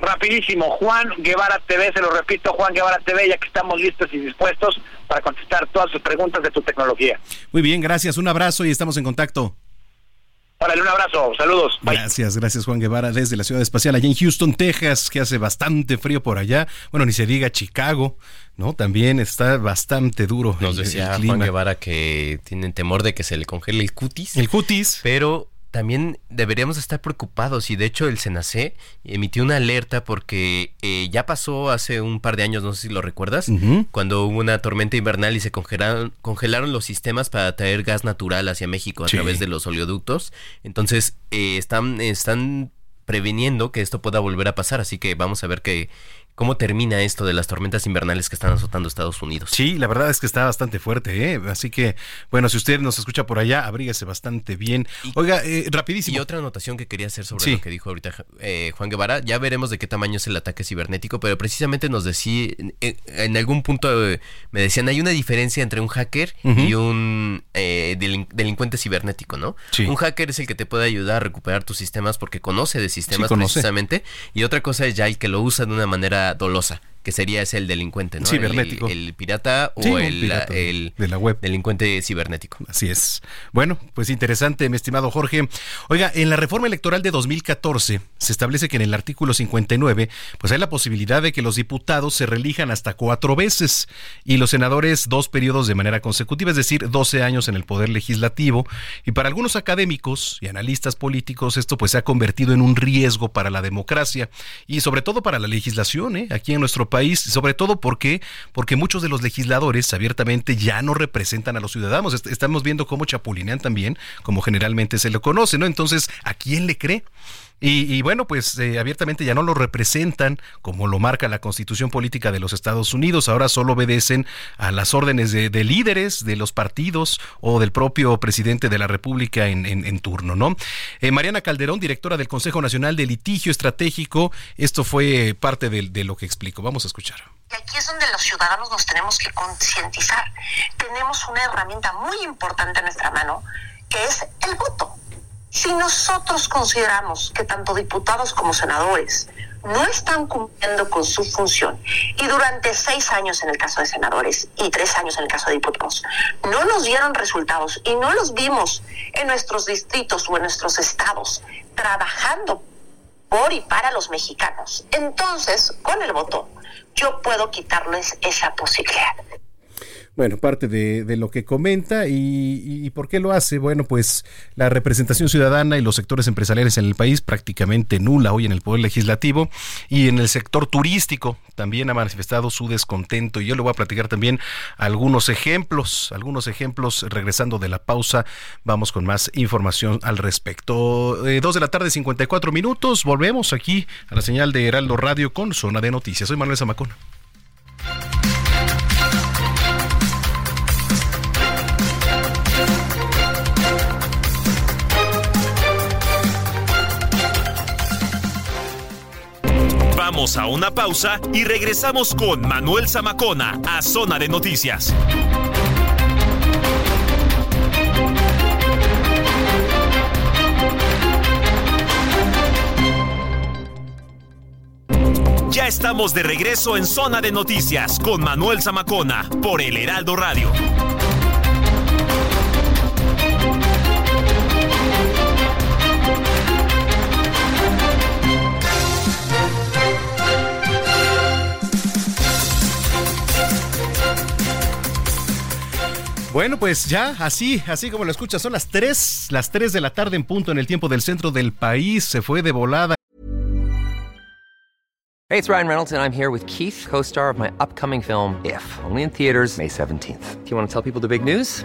Rapidísimo, Juan Guevara TV, se lo repito, Juan Guevara TV, ya que estamos listos y dispuestos para contestar todas sus preguntas de tu tecnología. Muy bien, gracias, un abrazo y estamos en contacto. Órale, un abrazo, saludos. Gracias, gracias Juan Guevara desde la ciudad espacial allá en Houston, Texas, que hace bastante frío por allá. Bueno, ni se diga Chicago, ¿no? También está bastante duro. Nos decía Juan Guevara que tienen temor de que se le congele el cutis. El cutis. Pero también deberíamos estar preocupados y de hecho el SENACE emitió una alerta porque eh, ya pasó hace un par de años, no sé si lo recuerdas, cuando hubo una tormenta invernal y se congelaron, congelaron los sistemas para traer gas natural hacia México a través de los oleoductos. Entonces eh, están, están previniendo que esto pueda volver a pasar, así que vamos a ver que cómo termina esto de las tormentas invernales que están azotando Estados Unidos. Sí, la verdad es que está bastante fuerte, ¿eh? Así que, bueno, si usted nos escucha por allá, abríguese bastante bien. Oiga, eh, rapidísimo. Y otra anotación que quería hacer sobre lo que dijo ahorita eh, Juan Guevara, ya veremos de qué tamaño es el ataque cibernético, pero precisamente nos decía, en, algún punto me decían, hay una diferencia entre un hacker y un delincuente cibernético, ¿no? Un hacker es el que te puede ayudar a recuperar tus sistemas porque conoce de sistemas precisamente, y otra cosa es ya el que lo usa de una manera dolosa, que sería ese el delincuente, ¿no? Cibernético. El, pirata o el, de la web. delincuente cibernético. Así es. Bueno, pues interesante, mi estimado Jorge. Oiga, en la reforma electoral de 2014 se establece que en el artículo 59, pues hay la posibilidad de que los diputados se reelijan hasta cuatro veces y los senadores dos periodos de manera consecutiva, es decir, 12 años en el poder legislativo. Y para algunos académicos y analistas políticos, esto pues se ha convertido en un riesgo para la democracia y sobre todo para la legislación, ¿eh? aquí en nuestro país, sobre todo porque, porque muchos de los legisladores abiertamente ya no representan a los ciudadanos. Estamos viendo cómo chapulinean también, como generalmente se le conoce, ¿no? Entonces, ¿a quién le cree? Y, bueno, pues eh, abiertamente ya no lo representan como lo marca la constitución política de los Estados Unidos, ahora solo obedecen a las órdenes de, líderes de los partidos o del propio presidente de la República en, turno, ¿no? Eh, Mariana Calderón, directora del Consejo Nacional de Litigio Estratégico, esto fue parte de, de lo que explico. Vamos a escuchar. aquí es donde los ciudadanos nos tenemos que concientizar. Tenemos una herramienta muy importante en nuestra mano, que es el voto. Si nosotros consideramos que tanto diputados como senadores no están cumpliendo con su función y durante seis años en el caso de senadores y tres años en el caso de diputados no nos dieron resultados y no los vimos en nuestros distritos o en nuestros estados trabajando por y para los mexicanos, entonces con el voto yo puedo quitarles esa posibilidad. Bueno, parte de, lo que comenta y, por qué lo hace. Bueno, pues la representación ciudadana y los sectores empresariales en el país prácticamente nula hoy en el Poder Legislativo y en el sector turístico también ha manifestado su descontento. Y yo le voy a platicar también algunos ejemplos, algunos ejemplos. Regresando de la pausa, vamos con más información al respecto. Eh, dos de la tarde, 54 minutos. Volvemos aquí a la señal de Heraldo Radio con Zona de Noticias. Soy Manuel Zamacona. Vamos a una pausa y regresamos con Manuel Zamacona a Zona de Noticias. Ya estamos de regreso en Zona de Noticias con Manuel Zamacona por El Heraldo Radio. Bueno, pues ya, así, así como lo escuchas, son las 3, las 3 de la tarde en punto en el tiempo del centro del país. Se fue de volada. Hey, it's Ryan Reynolds, and I'm here with Keith, co star of my upcoming film, If, only in theaters, May 17th. Do you want to tell people the big news?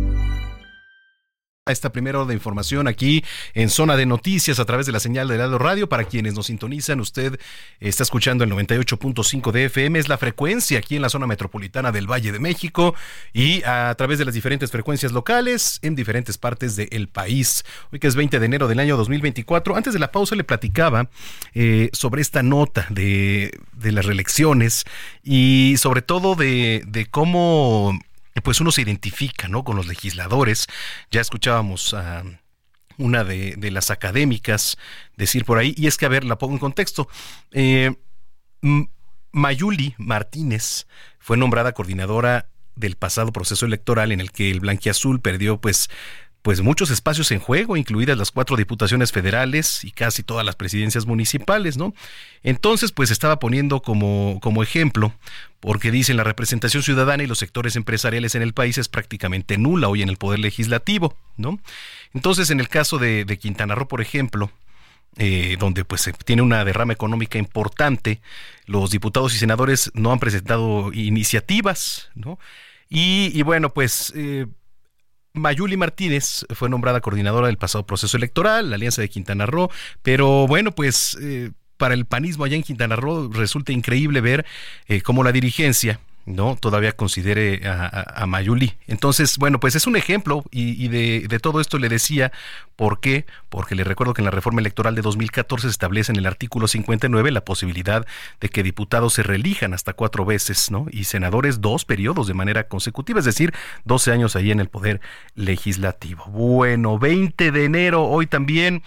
Esta primera hora de información aquí en Zona de Noticias a través de la señal de Lado Radio. Para quienes nos sintonizan, usted está escuchando el 98.5 de FM, es la frecuencia aquí en la zona metropolitana del Valle de México y a través de las diferentes frecuencias locales en diferentes partes del país. Hoy que es 20 de enero del año 2024. Antes de la pausa le platicaba eh, sobre esta nota de, de, las reelecciones y sobre todo de, de cómo pues uno se identifica, ¿no? Con los legisladores. Ya escuchábamos a una de, las académicas decir por ahí, y es que, a ver, la pongo en contexto. Eh, Mayuli Martínez fue nombrada coordinadora del pasado proceso electoral en el que el Blanquiazul perdió pues pues muchos espacios en juego, incluidas las cuatro diputaciones federales y casi todas las presidencias municipales, ¿no? Entonces, pues estaba poniendo como, como ejemplo, porque dicen la representación ciudadana y los sectores empresariales en el país es prácticamente nula hoy en el poder legislativo, ¿no? Entonces, en el caso de, Quintana Roo, por ejemplo, eh, donde pues tiene una derrama económica importante, los diputados y senadores no han presentado iniciativas, ¿no? Y, bueno, pues eh, Mayuli Martínez fue nombrada coordinadora del pasado proceso electoral, la Alianza de Quintana Roo, pero bueno, pues eh, para el panismo allá en Quintana Roo resulta increíble ver eh, cómo la dirigencia no todavía considere a, Mayuli. Entonces, bueno, pues es un ejemplo y, de, todo esto le decía por qué, porque le recuerdo que en la reforma electoral de 2014 se establece en el artículo 59 la posibilidad de que diputados se reelijan hasta cuatro veces, ¿no? Y senadores dos periodos de manera consecutiva, es decir, 12 años ahí en el poder legislativo. Bueno, 20 de enero, hoy también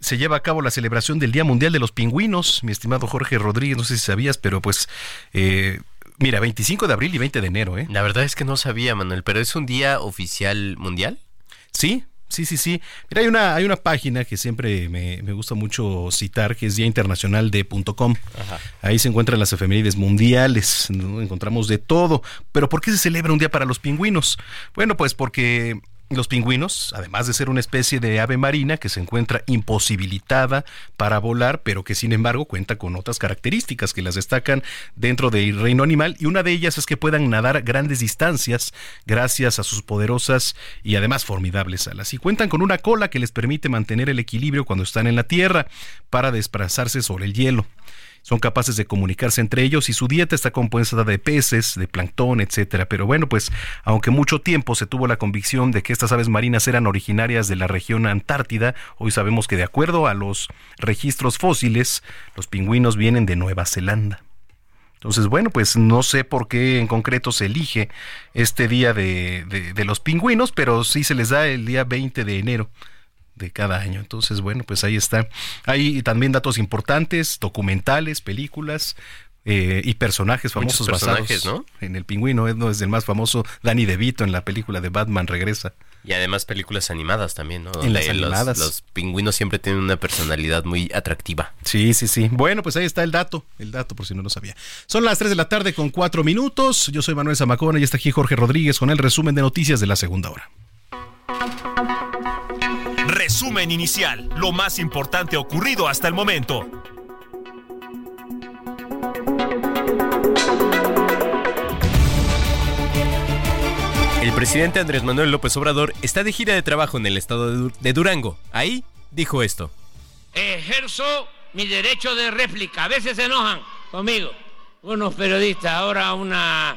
se lleva a cabo la celebración del Día Mundial de los Pingüinos, mi estimado Jorge Rodríguez, no sé si sabías, pero pues eh, Mira, 25 de abril y 20 de enero, ¿eh? La verdad es que no sabía, Manuel, pero ¿es un día oficial mundial? Sí, sí, sí, sí. Mira, hay una, hay una página que siempre me, gusta mucho citar, que es Día Internacional de .com. Ahí se encuentran las efemérides mundiales, encontramos de todo. Pero ¿por qué se celebra un día para los pingüinos? Bueno, pues porque los pingüinos, además de ser una especie de ave marina que se encuentra imposibilitada para volar, pero que sin embargo cuenta con otras características que las destacan dentro del reino animal, y una de ellas es que puedan nadar grandes distancias gracias a sus poderosas y además formidables alas. Y cuentan con una cola que les permite mantener el equilibrio cuando están en la tierra para desplazarse sobre el hielo son capaces de comunicarse entre ellos y su dieta está compuesta de peces, de plancton, etcétera. Pero bueno, pues aunque mucho tiempo se tuvo la convicción de que estas aves marinas eran originarias de la región Antártida, hoy sabemos que de acuerdo a los registros fósiles, los pingüinos vienen de Nueva Zelanda. Entonces, bueno, pues no sé por qué en concreto se elige este día de, de, de los pingüinos, pero sí se les da el día 20 de enero de cada año. Entonces, bueno, pues ahí está. Hay también datos importantes, documentales, películas. Eh, y personajes famosos basados ¿no? en el pingüino, ¿no? es el más famoso Danny DeVito en la película de Batman Regresa. Y además películas animadas también, ¿no? en las animadas. Los, pingüinos siempre tienen una personalidad muy atractiva. Sí, sí, sí. Bueno, pues ahí está el dato, el dato por si no lo sabía. Son las 3 de la tarde con 4 minutos. Yo soy Manuel Zamacona y está aquí Jorge Rodríguez con el resumen de noticias de la segunda hora. Resumen inicial, lo más importante ocurrido hasta el momento. El presidente Andrés Manuel López Obrador está de gira de trabajo en el estado de Durango. Ahí dijo esto. Ejerzo mi derecho de réplica. A veces se enojan conmigo unos periodistas. Ahora una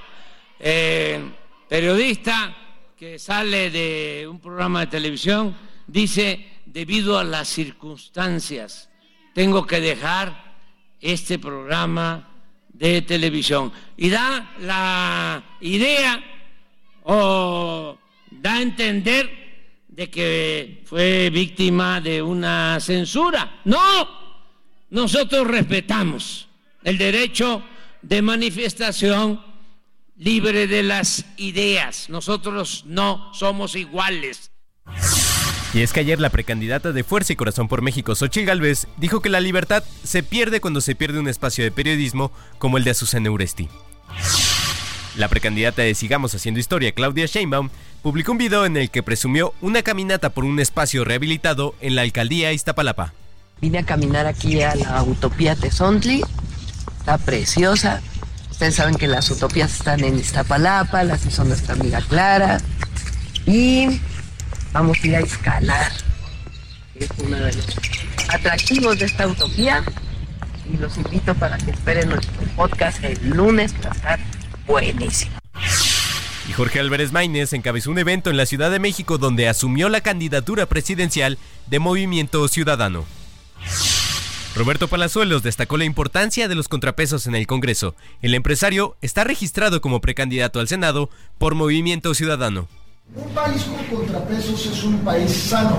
eh, periodista que sale de un programa de televisión dice, debido a las circunstancias, tengo que dejar este programa de televisión. Y da la idea o da a entender de que fue víctima de una censura. No, nosotros respetamos el derecho de manifestación libre de las ideas. Nosotros no somos iguales. Y es que ayer la precandidata de Fuerza y Corazón por México, Xochitl Galvez, dijo que la libertad se pierde cuando se pierde un espacio de periodismo como el de Azucena Uresti. La precandidata de Sigamos Haciendo Historia, Claudia Sheinbaum, publicó un video en el que presumió una caminata por un espacio rehabilitado en la alcaldía Iztapalapa. Vine a caminar aquí a la Utopía Tezontli, está preciosa. Ustedes saben que las utopías están en Iztapalapa, las hizo nuestra amiga Clara. Y vamos a ir a escalar. Es uno de los atractivos de esta utopía. Y los invito para que esperen nuestro podcast el lunes para estar buenísimo. Y Jorge Álvarez Maínez encabezó un evento en la Ciudad de México donde asumió la candidatura presidencial de Movimiento Ciudadano. Roberto Palazuelos destacó la importancia de los contrapesos en el Congreso. El empresario está registrado como precandidato al Senado por Movimiento Ciudadano. Un país con contrapesos es un país sano.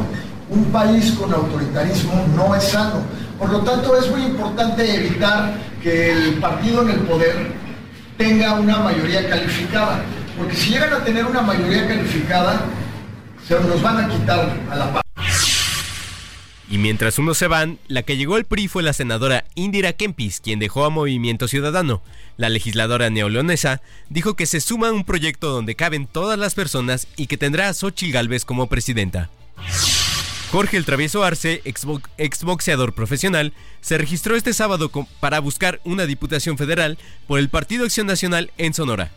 Un país con autoritarismo no es sano. Por lo tanto, es muy importante evitar que el partido en el poder tenga una mayoría calificada. Porque si llegan a tener una mayoría calificada, se nos van a quitar a la paz. Y mientras unos se van, la que llegó al PRI fue la senadora Indira Kempis, quien dejó a Movimiento Ciudadano. La legisladora neoleonesa dijo que se suma a un proyecto donde caben todas las personas y que tendrá a Xochitl Galvez como presidenta. Jorge el Travieso Arce, exboxeador profesional, se registró este sábado para buscar una diputación federal por el Partido Acción Nacional en Sonora.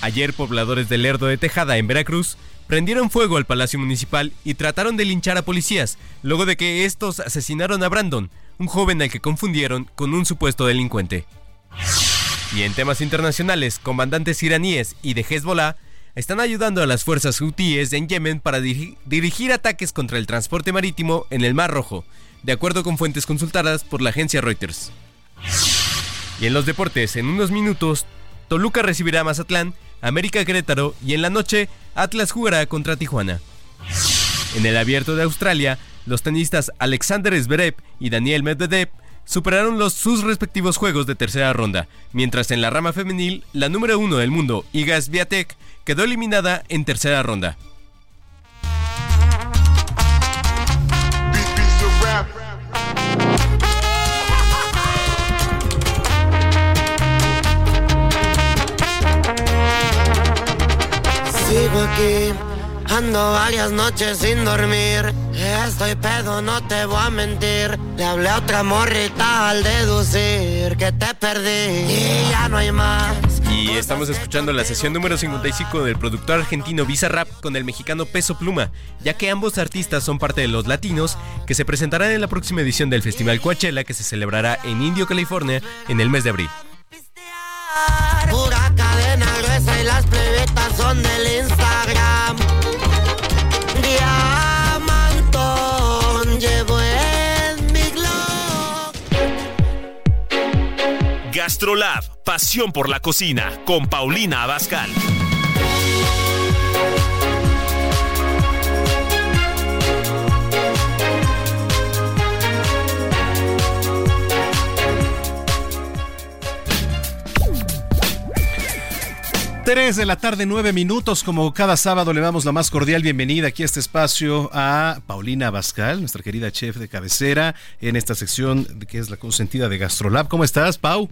Ayer pobladores del Lerdo de Tejada en Veracruz prendieron fuego al Palacio Municipal y trataron de linchar a policías, luego de que estos asesinaron a Brandon, un joven al que confundieron con un supuesto delincuente. Y en temas internacionales, comandantes iraníes y de Hezbollah están ayudando a las fuerzas hutíes en Yemen para dirigir ataques contra el transporte marítimo en el Mar Rojo, de acuerdo con fuentes consultadas por la agencia Reuters. Y en los deportes, en unos minutos, Toluca recibirá a Mazatlán, América Querétaro y en la noche Atlas jugará contra Tijuana. En el abierto de Australia, los tenistas Alexander Zverev y Daniel Medvedev superaron los, sus respectivos juegos de tercera ronda, mientras en la rama femenil, la número uno del mundo, Iga Swiatek, quedó eliminada en tercera ronda. Sigo aquí, ando varias noches sin dormir. Estoy pedo, no te voy a mentir. Le hablé a otra morrita al deducir que te perdí y ya no hay más. Y estamos escuchando la sesión número 55 del productor argentino Visa Rap con el mexicano Peso Pluma, ya que ambos artistas son parte de los latinos que se presentarán en la próxima edición del Festival Coachella que se celebrará en Indio, California, en el mes de abril. Pura cadena gruesa y las plebetas son del Instagram. Gastrolab, pasión por la cocina, con Paulina Abascal. Tres de la tarde, nueve minutos. Como cada sábado, le damos la más cordial bienvenida aquí a este espacio a Paulina Bascal, nuestra querida chef de cabecera, en esta sección que es la consentida de Gastrolab. ¿Cómo estás, Pau?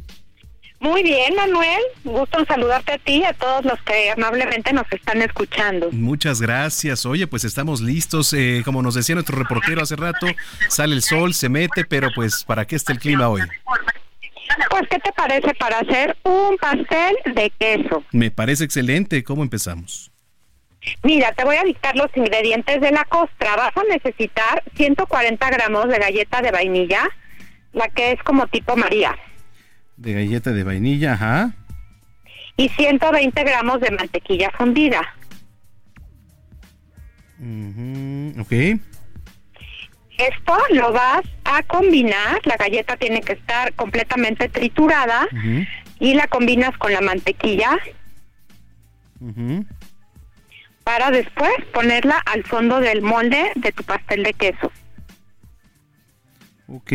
Muy bien, Manuel. Gusto en saludarte a ti y a todos los que amablemente nos están escuchando. Muchas gracias. Oye, pues estamos listos. Eh, como nos decía nuestro reportero hace rato, sale el sol, se mete, pero pues ¿para qué está el clima hoy? pues, ¿qué te parece para hacer un pastel de queso? Me parece excelente. ¿Cómo empezamos? Mira, te voy a dictar los ingredientes de la costra. Vas a necesitar 140 gramos de galleta de vainilla, la que es como tipo María. De galleta de vainilla, ajá. Y 120 gramos de mantequilla fundida. ok. Esto lo vas a combinar, la galleta tiene que estar completamente triturada y la combinas con la mantequilla para después ponerla al fondo del molde de tu pastel de queso. Ok.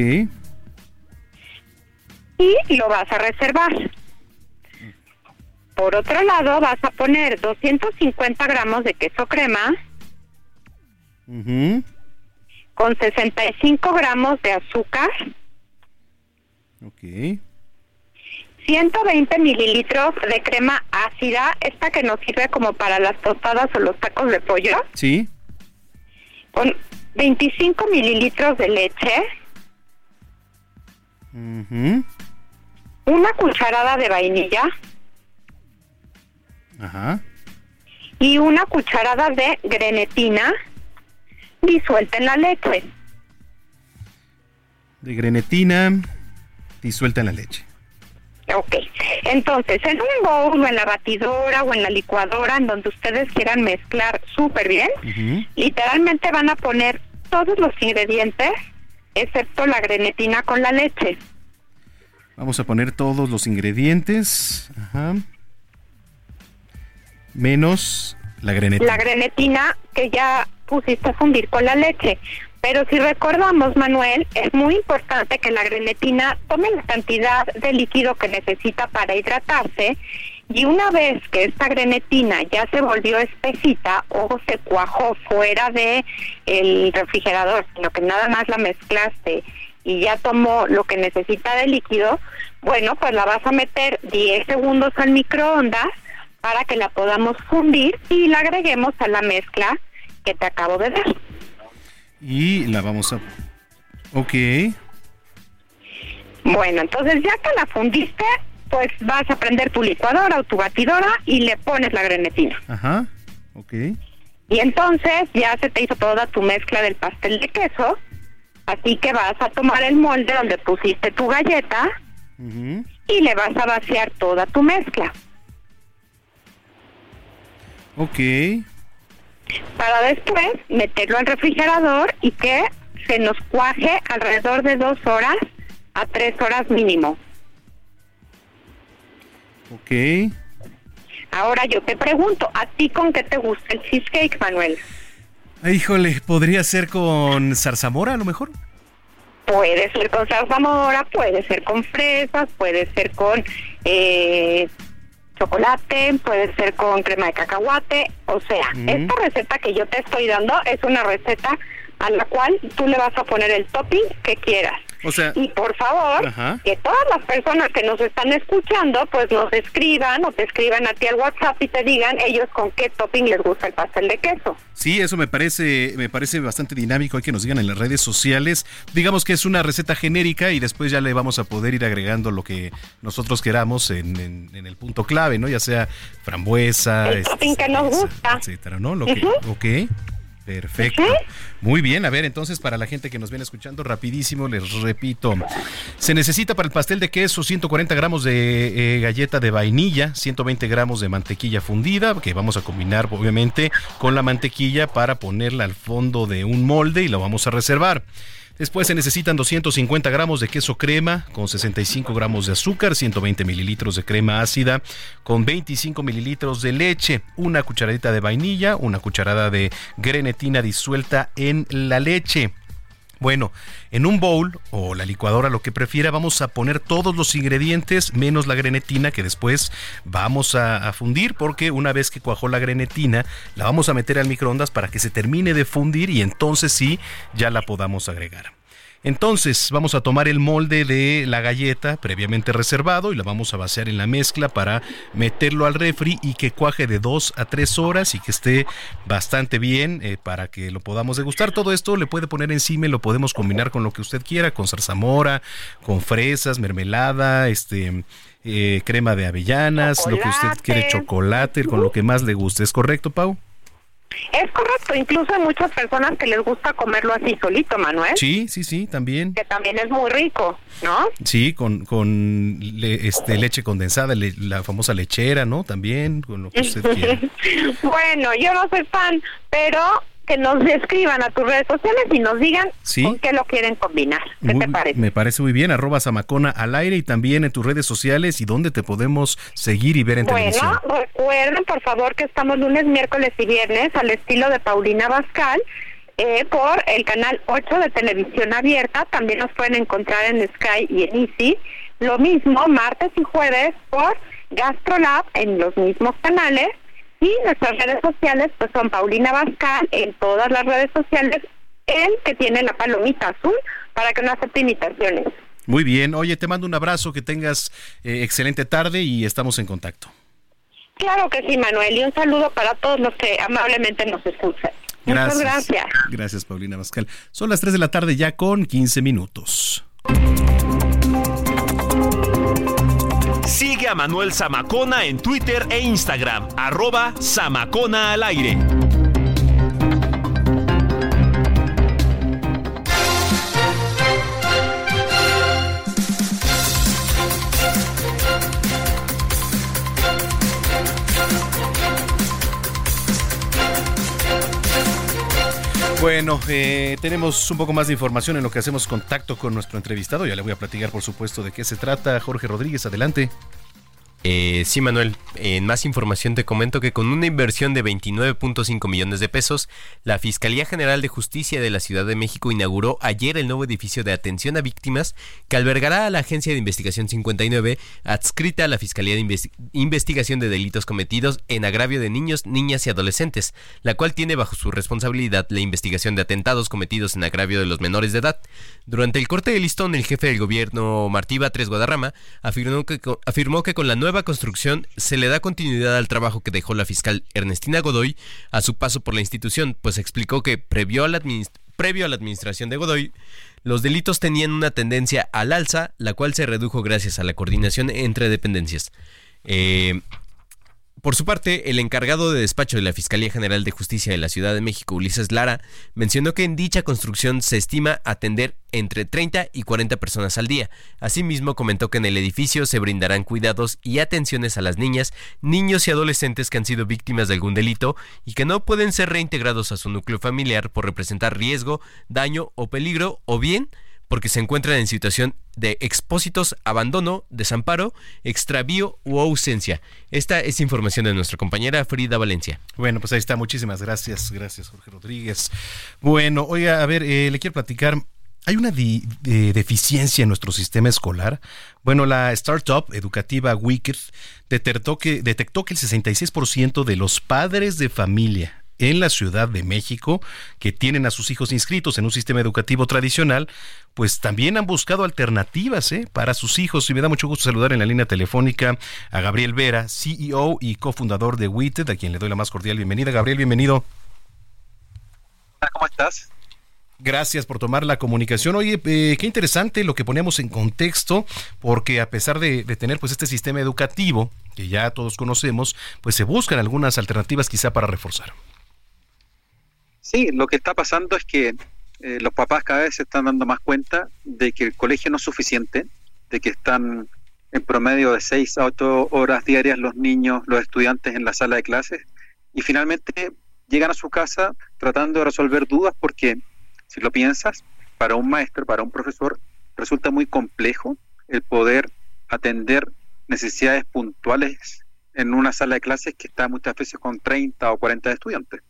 Y lo vas a reservar. Por otro lado, vas a poner 250 gramos de queso crema con 65 gramos de azúcar. Ok. 120 mililitros de crema ácida, esta que nos sirve como para las tostadas o los tacos de pollo. Sí. Con 25 mililitros de leche. Una cucharada de vainilla. Ajá. Y una cucharada de grenetina disuelta en la leche. De grenetina disuelta en la leche. Ok, entonces en un bowl o en la batidora o en la licuadora, en donde ustedes quieran mezclar súper bien, literalmente van a poner todos los ingredientes, excepto la grenetina con la leche. Vamos a poner todos los ingredientes, menos la grenetina. La grenetina que ya pusiste a fundir con la leche. Pero si recordamos, Manuel, es muy importante que la grenetina tome la cantidad de líquido que necesita para hidratarse y una vez que esta grenetina ya se volvió espesita o se cuajó fuera de el refrigerador, sino que nada más la mezclaste y ya tomó lo que necesita de líquido, bueno, pues la vas a meter 10 segundos al microondas para que la podamos fundir y la agreguemos a la mezcla que te acabo de dar. Y la vamos a... Ok. Bueno, entonces ya que la fundiste, pues vas a prender tu licuadora o tu batidora y le pones la grenetina. Ajá, ok. Y entonces ya se te hizo toda tu mezcla del pastel de queso, así que vas a tomar el molde donde pusiste tu galleta y le vas a vaciar toda tu mezcla. Ok para después meterlo al refrigerador y que se nos cuaje alrededor de dos horas a tres horas mínimo. Ok. Ahora yo te pregunto, ¿a ti con qué te gusta el cheesecake, Manuel? Híjole, ¿podría ser con zarzamora a lo mejor? Puede ser con zarzamora, puede ser con fresas, puede ser con eh, chocolate, puede ser con crema de cacahuate, o sea, esta receta que yo te estoy dando es una receta a la cual tú le vas a poner el topping que quieras. O sea, y por favor, que todas las personas que nos están escuchando, pues nos escriban o te escriban a ti al WhatsApp y te digan ellos con qué topping les gusta el pastel de queso. Sí, eso me parece, me parece bastante dinámico. Hay que nos digan en las redes sociales. Digamos que es una receta genérica y después ya le vamos a poder ir agregando lo que nosotros queramos en, el punto clave, ¿no? Ya sea frambuesa, el topping que nos gusta, etcétera, ¿no? Lo que, ok. Perfecto. Muy bien, a ver, entonces para la gente que nos viene escuchando, rapidísimo, les repito. Se necesita para el pastel de queso 140 gramos de eh, galleta de vainilla, 120 gramos de mantequilla fundida, que vamos a combinar obviamente con la mantequilla para ponerla al fondo de un molde y lo vamos a reservar. Después se necesitan 250 gramos de queso crema con 65 gramos de azúcar, 120 mililitros de crema ácida con 25 mililitros de leche, una cucharadita de vainilla, una cucharada de grenetina disuelta en la leche. Bueno, en un bowl o la licuadora, lo que prefiera, vamos a poner todos los ingredientes menos la grenetina que después vamos a, fundir porque una vez que cuajó la grenetina, la vamos a meter al microondas para que se termine de fundir y entonces sí, ya la podamos agregar. Entonces, vamos a tomar el molde de la galleta previamente reservado y la vamos a vaciar en la mezcla para meterlo al refri y que cuaje de 2 a 3 horas y que esté bastante bien eh, para que lo podamos degustar. Todo esto le puede poner encima y lo podemos combinar con lo que usted quiera, con zarzamora, con fresas, mermelada, este eh, crema de avellanas, lo que usted quiere, chocolate, con lo que más le guste. ¿Es correcto, Pau? Es correcto, incluso hay muchas personas que les gusta comerlo así solito, Manuel. Sí, sí, sí, también. Que también es muy rico, ¿no? Sí, con, con este, leche condensada, la famosa lechera, ¿no? También, con lo que usted quiera. bueno, yo no soy fan, pero que nos escriban a tus redes sociales y nos digan con qué lo quieren combinar. ¿Qué te parece? Me parece muy bien, arroba Samacona al aire y también en tus redes sociales y dónde te podemos seguir y ver en televisión. Bueno, recuerden por favor que estamos lunes, miércoles y viernes al estilo de Paulina Bascal. Eh, por el canal 8 de televisión abierta, también nos pueden encontrar en Sky y en Easy. Lo mismo martes y jueves por GastroLab en los mismos canales y nuestras redes sociales pues son Paulina Bascal en todas las redes sociales, el que tiene la palomita azul para que no acepte imitaciones. Muy bien, oye, te mando un abrazo, que tengas eh, excelente tarde y estamos en contacto. Claro que sí, Manuel, y un saludo para todos los que amablemente nos escuchan. Muchas gracias. Gracias, Paulina Bascal. Son las 3 de la tarde ya con 15 minutos. Sigue a Manuel Zamacona en Twitter e Instagram, arroba Zamacona al aire. Bueno, eh, tenemos un poco más de información en lo que hacemos contacto con nuestro entrevistado. Ya le voy a platicar, por supuesto, de qué se trata. Jorge Rodríguez, adelante. Eh, sí, Manuel, en más información te comento que con una inversión de 29.5 millones de pesos, la Fiscalía General de Justicia de la Ciudad de México inauguró ayer el nuevo edificio de atención a víctimas que albergará a la Agencia de Investigación 59, adscrita a la Fiscalía de Investigación de Delitos Cometidos en agravio de niños, niñas y adolescentes, la cual tiene bajo su responsabilidad la investigación de atentados cometidos en agravio de los menores de edad. Durante el corte de listón, el jefe del gobierno, Martí Batres Guadarrama, afirmó que, afirmó que con la nueva nueva construcción se le da continuidad al trabajo que dejó la fiscal Ernestina Godoy a su paso por la institución, pues explicó que previo a la, previo a la administración de Godoy, los delitos tenían una tendencia al alza, la cual se redujo gracias a la coordinación entre dependencias. Eh, por su parte, el encargado de despacho de la Fiscalía General de Justicia de la Ciudad de México, Ulises Lara, mencionó que en dicha construcción se estima atender entre 30 y 40 personas al día. Asimismo, comentó que en el edificio se brindarán cuidados y atenciones a las niñas, niños y adolescentes que han sido víctimas de algún delito y que no pueden ser reintegrados a su núcleo familiar por representar riesgo, daño o peligro, o bien porque se encuentran en situación de expósitos, abandono, desamparo, extravío u ausencia. Esta es información de nuestra compañera Frida Valencia. Bueno, pues ahí está. Muchísimas gracias. Gracias, Jorge Rodríguez. Bueno, oiga, a ver, eh, le quiero platicar. ¿Hay una deficiencia en nuestro sistema escolar? Bueno, la startup educativa Wicked detectó que, detectó que el 66% de los padres de familia en la Ciudad de México que tienen a sus hijos inscritos en un sistema educativo tradicional, pues también han buscado alternativas ¿eh? para sus hijos. Y me da mucho gusto saludar en la línea telefónica a Gabriel Vera, CEO y cofundador de WITED, a quien le doy la más cordial bienvenida. Gabriel, bienvenido. Hola, ¿cómo estás? Gracias por tomar la comunicación. Oye, eh, qué interesante lo que ponemos en contexto, porque a pesar de, de, tener pues este sistema educativo que ya todos conocemos, pues se buscan algunas alternativas quizá para reforzar. Sí, lo que está pasando es que eh, los papás cada vez se están dando más cuenta de que el colegio no es suficiente, de que están en promedio de 6 a 8 horas diarias los niños, los estudiantes en la sala de clases, y finalmente llegan a su casa tratando de resolver dudas porque, si lo piensas, para un maestro, para un profesor, resulta muy complejo el poder atender necesidades puntuales en una sala de clases que está muchas veces con 30 o 40 estudiantes.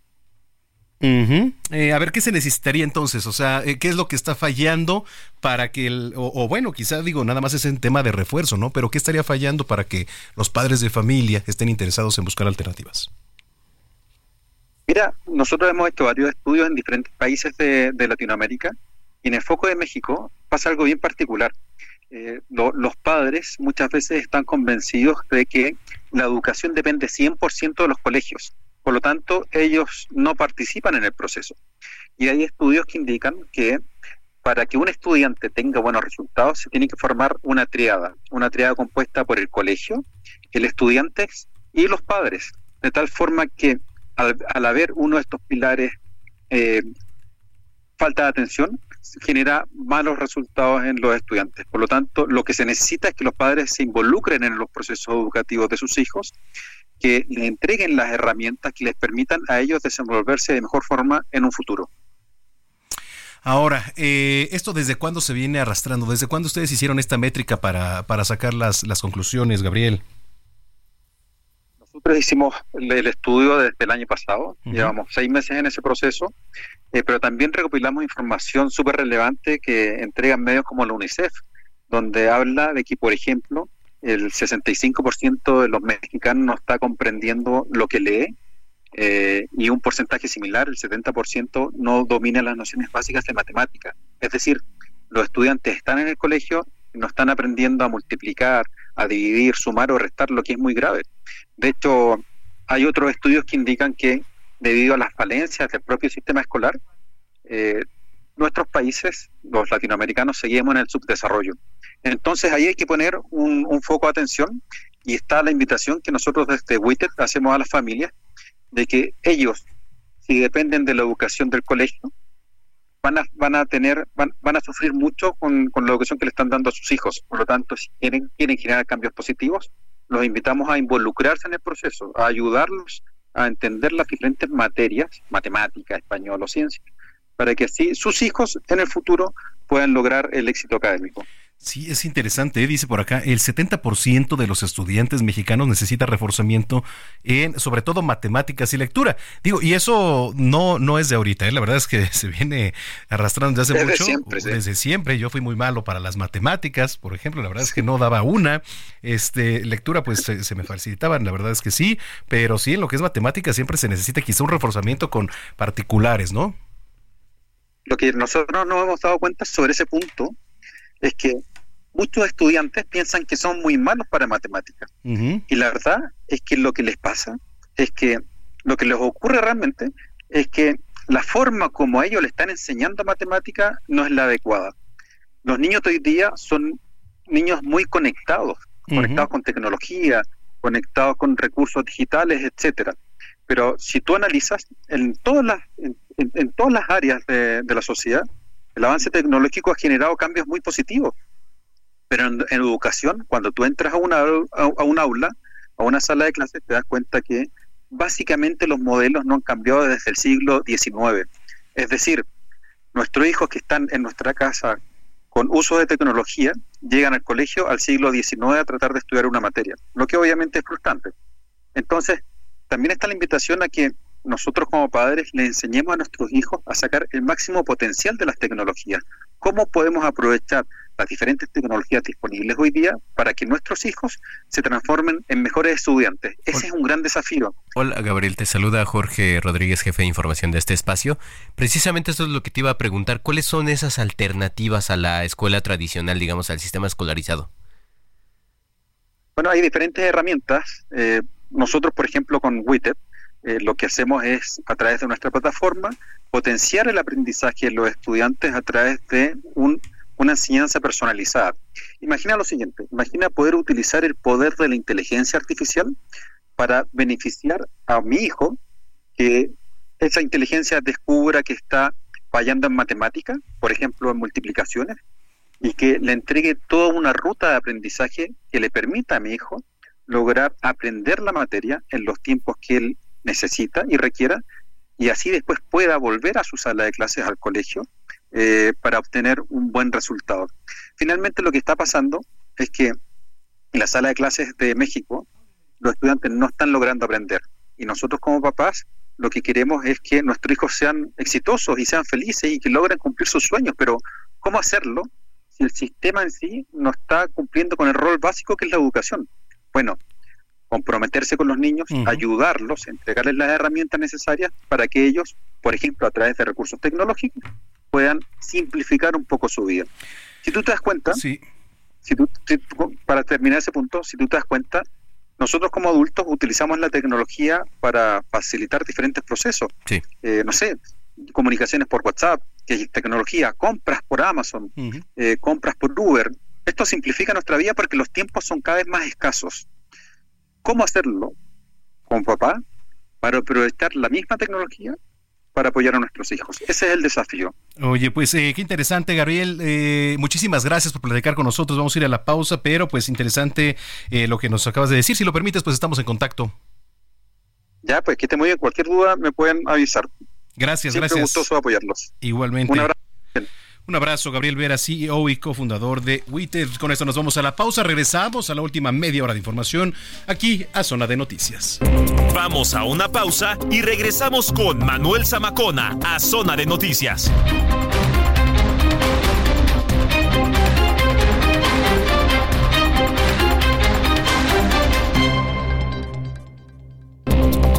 Eh, a ver, ¿qué se necesitaría entonces? O sea, eh, ¿qué es lo que está fallando para que el, o, bueno, quizás digo, nada más es un tema de refuerzo, ¿no? Pero ¿qué estaría fallando para que los padres de familia estén interesados en buscar alternativas? Mira, nosotros hemos hecho varios estudios en diferentes países de, Latinoamérica Y en el foco de México pasa algo bien particular. Eh, los padres muchas veces están convencidos de que la educación depende 100% de los colegios. Por lo tanto, ellos no participan en el proceso. Y hay estudios que indican que para que un estudiante tenga buenos resultados se tiene que formar una triada, una triada compuesta por el colegio, el estudiante y los padres, de tal forma que al, haber uno de estos pilares eh, falta de atención, genera malos resultados en los estudiantes. Por lo tanto, lo que se necesita es que los padres se involucren en los procesos educativos de sus hijos, que le entreguen las herramientas que les permitan a ellos desenvolverse de mejor forma en un futuro. Ahora, eh, ¿esto desde cuándo se viene arrastrando? ¿Desde cuándo ustedes hicieron esta métrica para, para sacar las, las conclusiones, Gabriel? Nosotros hicimos el, estudio desde el año pasado, llevamos seis meses en ese proceso, eh, pero también recopilamos información súper relevante que entregan medios como la UNICEF, donde habla de que, por ejemplo, el 65% de los mexicanos no está comprendiendo lo que lee eh, y un porcentaje similar, el 70%, no domina las nociones básicas de matemática. Es decir, los estudiantes están en el colegio y no están aprendiendo a multiplicar, a dividir, sumar o restar, lo que es muy grave. De hecho, hay otros estudios que indican que debido a las falencias del propio sistema escolar, eh, nuestros países, los latinoamericanos, seguimos en el subdesarrollo. Entonces ahí hay que poner un, foco de atención y está la invitación que nosotros desde WITER hacemos a las familias de que ellos, si dependen de la educación del colegio, van a, van a tener, van, van a sufrir mucho con, con, la educación que le están dando a sus hijos. Por lo tanto, si quieren, quieren generar cambios positivos, los invitamos a involucrarse en el proceso, a ayudarlos a entender las diferentes materias, matemática, español o ciencia, para que así sus hijos en el futuro puedan lograr el éxito académico. Sí, es interesante, ¿eh? dice por acá, el 70% de los estudiantes mexicanos necesita reforzamiento en sobre todo matemáticas y lectura. Digo, y eso no no es de ahorita, ¿eh? la verdad es que se viene arrastrando desde hace mucho, siempre, desde siempre. Yo fui muy malo para las matemáticas, por ejemplo, la verdad es que no daba una. Este, lectura pues se, se me facilitaban, la verdad es que sí, pero sí en lo que es matemáticas siempre se necesita quizá un reforzamiento con particulares, ¿no? Lo que nosotros no hemos dado cuenta sobre ese punto es que muchos estudiantes piensan que son muy malos para matemáticas. Y la verdad es que lo que les pasa es que lo que les ocurre realmente es que la forma como ellos le están enseñando matemática no es la adecuada. Los niños de hoy día son niños muy conectados, conectados con tecnología, conectados con recursos digitales, etcétera. Pero si tú analizas en todas las, en, todas las áreas de la sociedad, el avance tecnológico ha generado cambios muy positivos pero en, educación, cuando tú entras a, una, a, un aula, a una sala de clases, te das cuenta que básicamente los modelos no han cambiado desde el siglo XIX. Es decir, nuestros hijos que están en nuestra casa con uso de tecnología llegan al colegio al siglo XIX a tratar de estudiar una materia, lo que obviamente es frustrante. Entonces, también está la invitación a que nosotros como padres le enseñemos a nuestros hijos a sacar el máximo potencial de las tecnologías. ¿Cómo podemos aprovechar las diferentes tecnologías disponibles hoy día para que nuestros hijos se transformen en mejores estudiantes. Ese es un gran desafío. Hola Gabriel, te saluda Jorge Rodríguez, jefe de información de este espacio. Precisamente eso es lo que te iba a preguntar. ¿Cuáles son esas alternativas a la escuela tradicional, digamos, al sistema escolarizado? Bueno, hay diferentes herramientas. Eh, nosotros, por ejemplo, con WITEP, eh, lo que hacemos es, a través de nuestra plataforma, potenciar el aprendizaje de los estudiantes a través de un una enseñanza personalizada. Imagina lo siguiente, imagina poder utilizar el poder de la inteligencia artificial para beneficiar a mi hijo, que esa inteligencia descubra que está fallando en matemática, por ejemplo en multiplicaciones, y que le entregue toda una ruta de aprendizaje que le permita a mi hijo lograr aprender la materia en los tiempos que él necesita y requiera, y así después pueda volver a su sala de clases al colegio eh, para obtener un buen resultado. Finalmente lo que está pasando es que en la sala de clases de México los estudiantes no están logrando aprender y nosotros como papás lo que queremos es que nuestros hijos sean exitosos y sean felices y que logren cumplir sus sueños, pero ¿cómo hacerlo si el sistema en sí no está cumpliendo con el rol básico que es la educación? Bueno, comprometerse con los niños, ayudarlos, entregarles las herramientas necesarias para que ellos, por ejemplo, a través de recursos tecnológicos, puedan simplificar un poco su vida. Si tú te das cuenta, sí. si tú, para terminar ese punto, si tú te das cuenta, nosotros como adultos utilizamos la tecnología para facilitar diferentes procesos. Eh, no sé, comunicaciones por WhatsApp, que es tecnología, compras por Amazon, eh, compras por Uber. Esto simplifica nuestra vida porque los tiempos son cada vez más escasos. ¿Cómo hacerlo con papá para aprovechar la misma tecnología para apoyar a nuestros hijos. Ese es el desafío. Oye, pues eh, qué interesante, Gabriel. Eh, muchísimas gracias por platicar con nosotros. Vamos a ir a la pausa, pero pues interesante eh, lo que nos acabas de decir. Si lo permites, pues estamos en contacto. Ya, pues que esté muy bien. Cualquier duda me pueden avisar. Gracias, Siempre gracias. gustoso apoyarlos. Igualmente. Un abrazo. Un abrazo, Gabriel Vera, CEO y cofundador de Twitter. Con esto nos vamos a la pausa. Regresamos a la última media hora de información aquí a Zona de Noticias. Vamos a una pausa y regresamos con Manuel Zamacona a Zona de Noticias.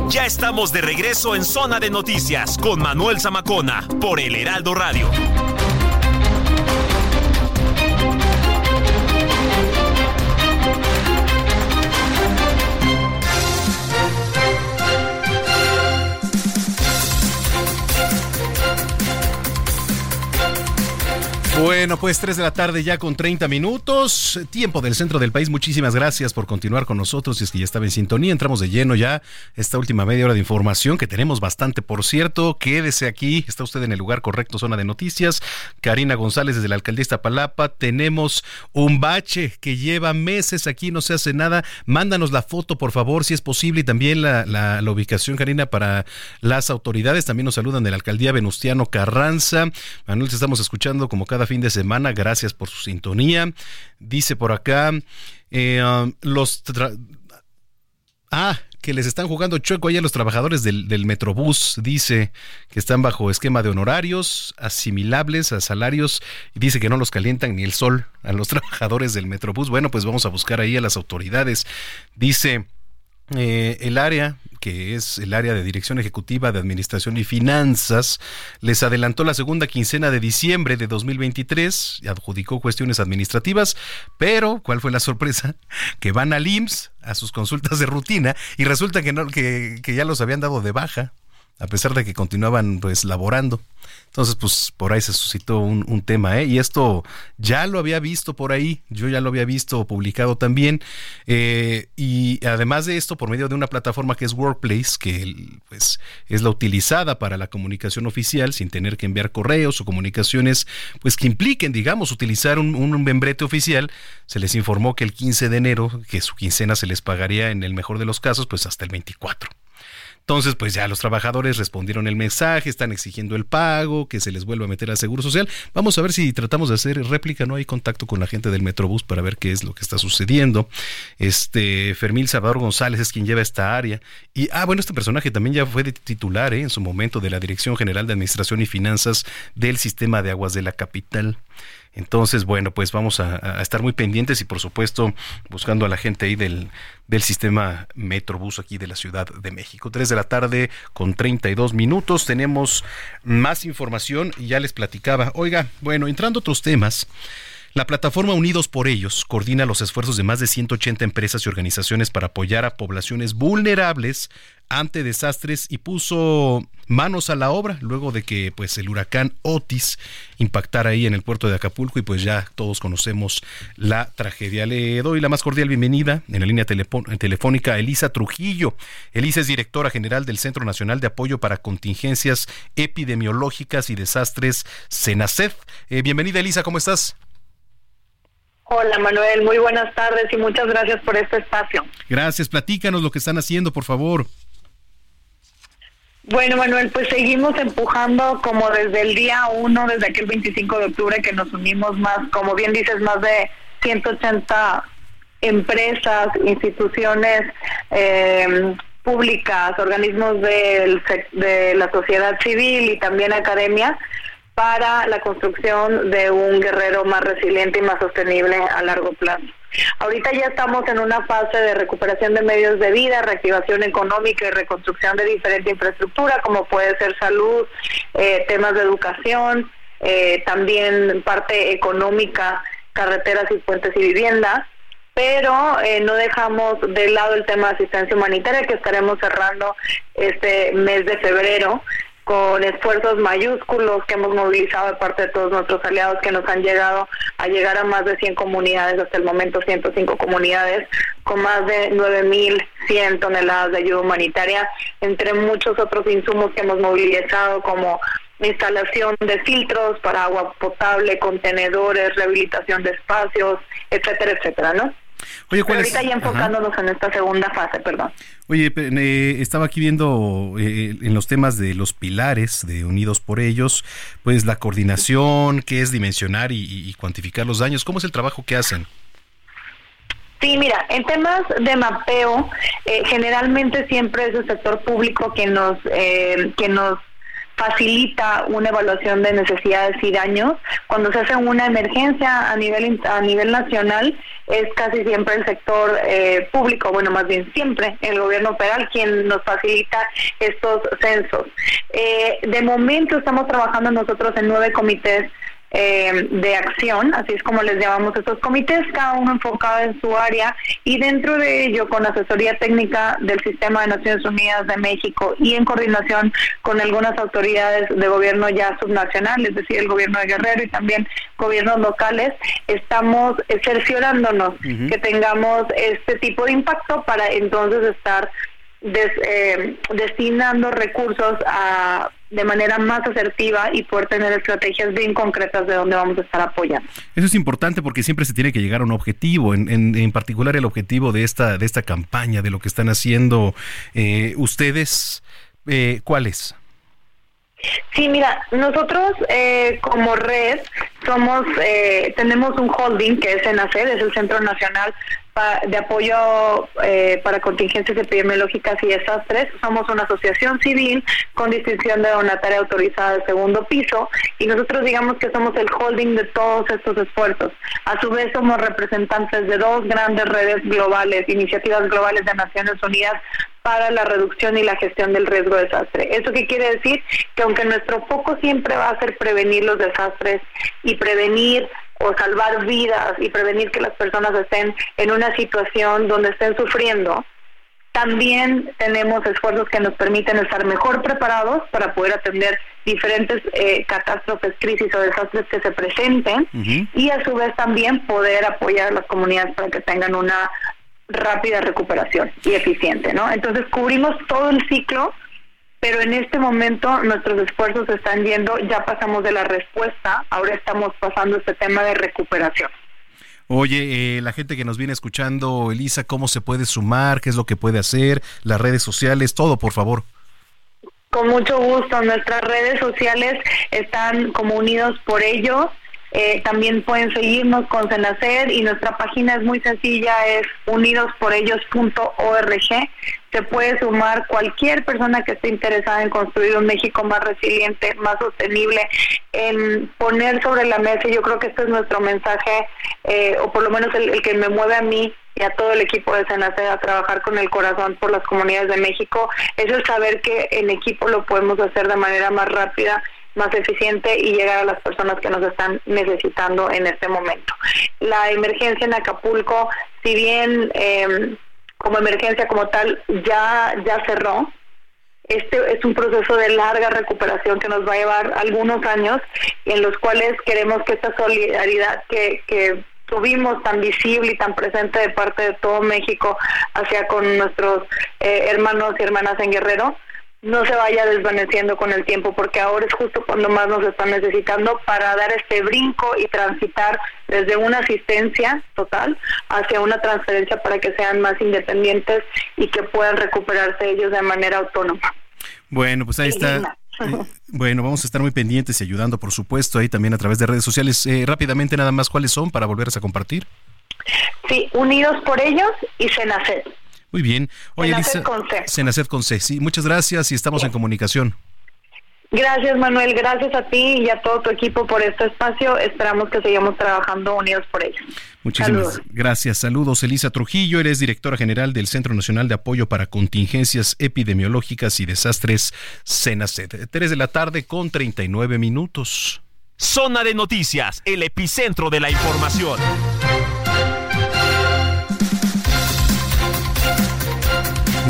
Ya estamos de regreso en Zona de Noticias con Manuel Zamacona por El Heraldo Radio. Bueno, pues 3 de la tarde ya con 30 minutos, tiempo del centro del país. Muchísimas gracias por continuar con nosotros. Y es que ya estaba en sintonía, entramos de lleno ya esta última media hora de información que tenemos bastante, por cierto. Quédese aquí, está usted en el lugar correcto, zona de noticias. Karina González desde la alcaldía Palapa. Tenemos un bache que lleva meses aquí, no se hace nada. Mándanos la foto, por favor, si es posible, y también la ubicación, Karina, para las autoridades. También nos saludan de la alcaldía Venustiano Carranza. Manuel, te estamos escuchando como cada fin de semana. Gracias por su sintonía. Dice por acá, eh, um, los... Ah, que les están jugando chueco ahí a los trabajadores del, del, Metrobús. Dice que están bajo esquema de honorarios asimilables a salarios y dice que no los calientan ni el sol a los trabajadores del Metrobús. Bueno, pues vamos a buscar ahí a las autoridades. Dice eh, el área que es el área de Dirección Ejecutiva de Administración y Finanzas, les adelantó la segunda quincena de diciembre de 2023 y adjudicó cuestiones administrativas, pero ¿cuál fue la sorpresa? Que van al IMSS a sus consultas de rutina y resulta que, no, que, que ya los habían dado de baja, a pesar de que continuaban pues laborando. Entonces, pues por ahí se suscitó un, un, tema, ¿eh? Y esto ya lo había visto por ahí, yo ya lo había visto publicado también. Eh, y además de esto, por medio de una plataforma que es Workplace, que pues es la utilizada para la comunicación oficial, sin tener que enviar correos o comunicaciones, pues que impliquen, digamos, utilizar un, un membrete oficial, se les informó que el 15 de enero, que su quincena se les pagaría en el mejor de los casos, pues hasta el 24. Entonces, pues ya los trabajadores respondieron el mensaje, están exigiendo el pago, que se les vuelva a meter al Seguro Social. Vamos a ver si tratamos de hacer réplica, no hay contacto con la gente del Metrobús para ver qué es lo que está sucediendo. Este Fermín Salvador González es quien lleva esta área. Y, ah, bueno, este personaje también ya fue de titular ¿eh? en su momento de la Dirección General de Administración y Finanzas del Sistema de Aguas de la Capital. Entonces, bueno, pues vamos a, estar muy pendientes y por supuesto buscando a la gente ahí del, del sistema Metrobús aquí de la Ciudad de México. Tres de la tarde con 32 minutos. Tenemos más información y ya les platicaba. Oiga, bueno, entrando a otros temas. La plataforma Unidos por Ellos coordina los esfuerzos de más de 180 empresas y organizaciones para apoyar a poblaciones vulnerables ante desastres y puso manos a la obra luego de que pues el huracán Otis impactara ahí en el puerto de Acapulco y pues ya todos conocemos la tragedia. Le doy la más cordial bienvenida en la línea telefónica a Elisa Trujillo. Elisa es directora general del Centro Nacional de Apoyo para Contingencias Epidemiológicas y Desastres, CENACED. Eh, bienvenida Elisa, ¿cómo estás? Hola Manuel, muy buenas tardes y muchas gracias por este espacio. Gracias, platícanos lo que están haciendo, por favor. Bueno, Manuel, pues seguimos empujando como desde el día uno, desde aquel 25 de octubre que nos unimos más, como bien dices, más de 180 empresas, instituciones eh, públicas, organismos del, de la sociedad civil y también academia para la construcción de un guerrero más resiliente y más sostenible a largo plazo. Ahorita ya estamos en una fase de recuperación de medios de vida, reactivación económica y reconstrucción de diferente infraestructura, como puede ser salud, eh, temas de educación, eh, también parte económica, carreteras y puentes y viviendas pero eh, no dejamos de lado el tema de asistencia humanitaria que estaremos cerrando este mes de febrero con esfuerzos mayúsculos que hemos movilizado de parte de todos nuestros aliados que nos han llegado a llegar a más de 100 comunidades, hasta el momento 105 comunidades, con más de 9.100 toneladas de ayuda humanitaria, entre muchos otros insumos que hemos movilizado como instalación de filtros para agua potable, contenedores, rehabilitación de espacios, etcétera, etcétera, ¿no? Oye, Pero ahorita ya enfocándonos en esta segunda fase, perdón. Oye, eh, estaba aquí viendo eh, en los temas de los pilares de Unidos por Ellos, pues la coordinación, qué es dimensionar y, cuantificar los daños. ¿Cómo es el trabajo que hacen? Sí, mira, en temas de mapeo, eh, generalmente siempre es el sector público que nos, que nos facilita una evaluación de necesidades y daños. Cuando se hace una emergencia a nivel a nivel nacional es casi siempre el sector eh, público, bueno, más bien siempre el gobierno federal quien nos facilita estos censos. Eh, de momento estamos trabajando nosotros en nueve comités eh, de acción, así es como les llamamos estos comités, cada uno enfocado en su área y dentro de ello con asesoría técnica del Sistema de Naciones Unidas de México y en coordinación con algunas autoridades de gobierno ya subnacionales, es decir, el gobierno de Guerrero y también gobiernos locales, estamos cerciorándonos que tengamos este tipo de impacto para entonces estar eh, destinando recursos a de manera más asertiva y poder tener estrategias bien concretas de dónde vamos a estar apoyando. Eso es importante porque siempre se tiene que llegar a un objetivo, en, en, particular el objetivo de esta, de esta campaña, de lo que están haciendo eh, ustedes, eh, ¿cuál es? Sí, mira, nosotros eh, como red somos, eh, tenemos un holding que es ENACED, es el Centro Nacional de Apoyo eh, para Contingencias Epidemiológicas y Desastres. Somos una asociación civil con distinción de donataria autorizada de segundo piso y nosotros digamos que somos el holding de todos estos esfuerzos. A su vez somos representantes de dos grandes redes globales, iniciativas globales de Naciones Unidas para la reducción y la gestión del riesgo de desastre. ¿Eso qué quiere decir? Que aunque nuestro foco siempre va a ser prevenir los desastres y prevenir o salvar vidas y prevenir que las personas estén en una situación donde estén sufriendo, también tenemos esfuerzos que nos permiten estar mejor preparados para poder atender diferentes eh, catástrofes, crisis o desastres que se presenten y a su vez también poder apoyar a las comunidades para que tengan una rápida recuperación y eficiente, ¿no? Entonces cubrimos todo el ciclo, pero en este momento nuestros esfuerzos están yendo, ya pasamos de la respuesta, ahora estamos pasando este tema de recuperación. Oye, eh, la gente que nos viene escuchando, Elisa, ¿cómo se puede sumar? ¿Qué es lo que puede hacer? Las redes sociales, todo, por favor. Con mucho gusto. Nuestras redes sociales están como unidos por ello. Eh, también pueden seguirnos con Senacer y nuestra página es muy sencilla, es unidosporellos.org. Se puede sumar cualquier persona que esté interesada en construir un México más resiliente, más sostenible, en poner sobre la mesa, yo creo que este es nuestro mensaje, eh, o por lo menos el, que me mueve a mí y a todo el equipo de Senacer a trabajar con el corazón por las comunidades de México, es el saber que en equipo lo podemos hacer de manera más rápida más eficiente y llegar a las personas que nos están necesitando en este momento. La emergencia en Acapulco, si bien eh, como emergencia como tal ya, ya cerró, este es un proceso de larga recuperación que nos va a llevar algunos años en los cuales queremos que esta solidaridad que, que tuvimos tan visible y tan presente de parte de todo México hacia con nuestros eh, hermanos y hermanas en Guerrero, no se vaya desvaneciendo con el tiempo, porque ahora es justo cuando más nos están necesitando para dar este brinco y transitar desde una asistencia total hacia una transferencia para que sean más independientes y que puedan recuperarse ellos de manera autónoma. Bueno, pues ahí está. Eh, bueno, vamos a estar muy pendientes y ayudando, por supuesto, ahí también a través de redes sociales. Eh, rápidamente, nada más, ¿cuáles son para volverse a compartir? Sí, Unidos por Ellos y Senacet. Muy bien. Oye, Elisa, con C. Senacet con C. Sí, muchas gracias y estamos en comunicación. Gracias, Manuel. Gracias a ti y a todo tu equipo por este espacio. Esperamos que sigamos trabajando unidos por ello. Muchísimas gracias. Saludos, Elisa Trujillo. Eres directora general del Centro Nacional de Apoyo para Contingencias Epidemiológicas y Desastres, CENACET. Tres de la tarde con 39 minutos. Zona de Noticias, el epicentro de la información.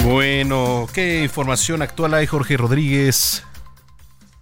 Bueno, ¿qué información actual hay, Jorge Rodríguez?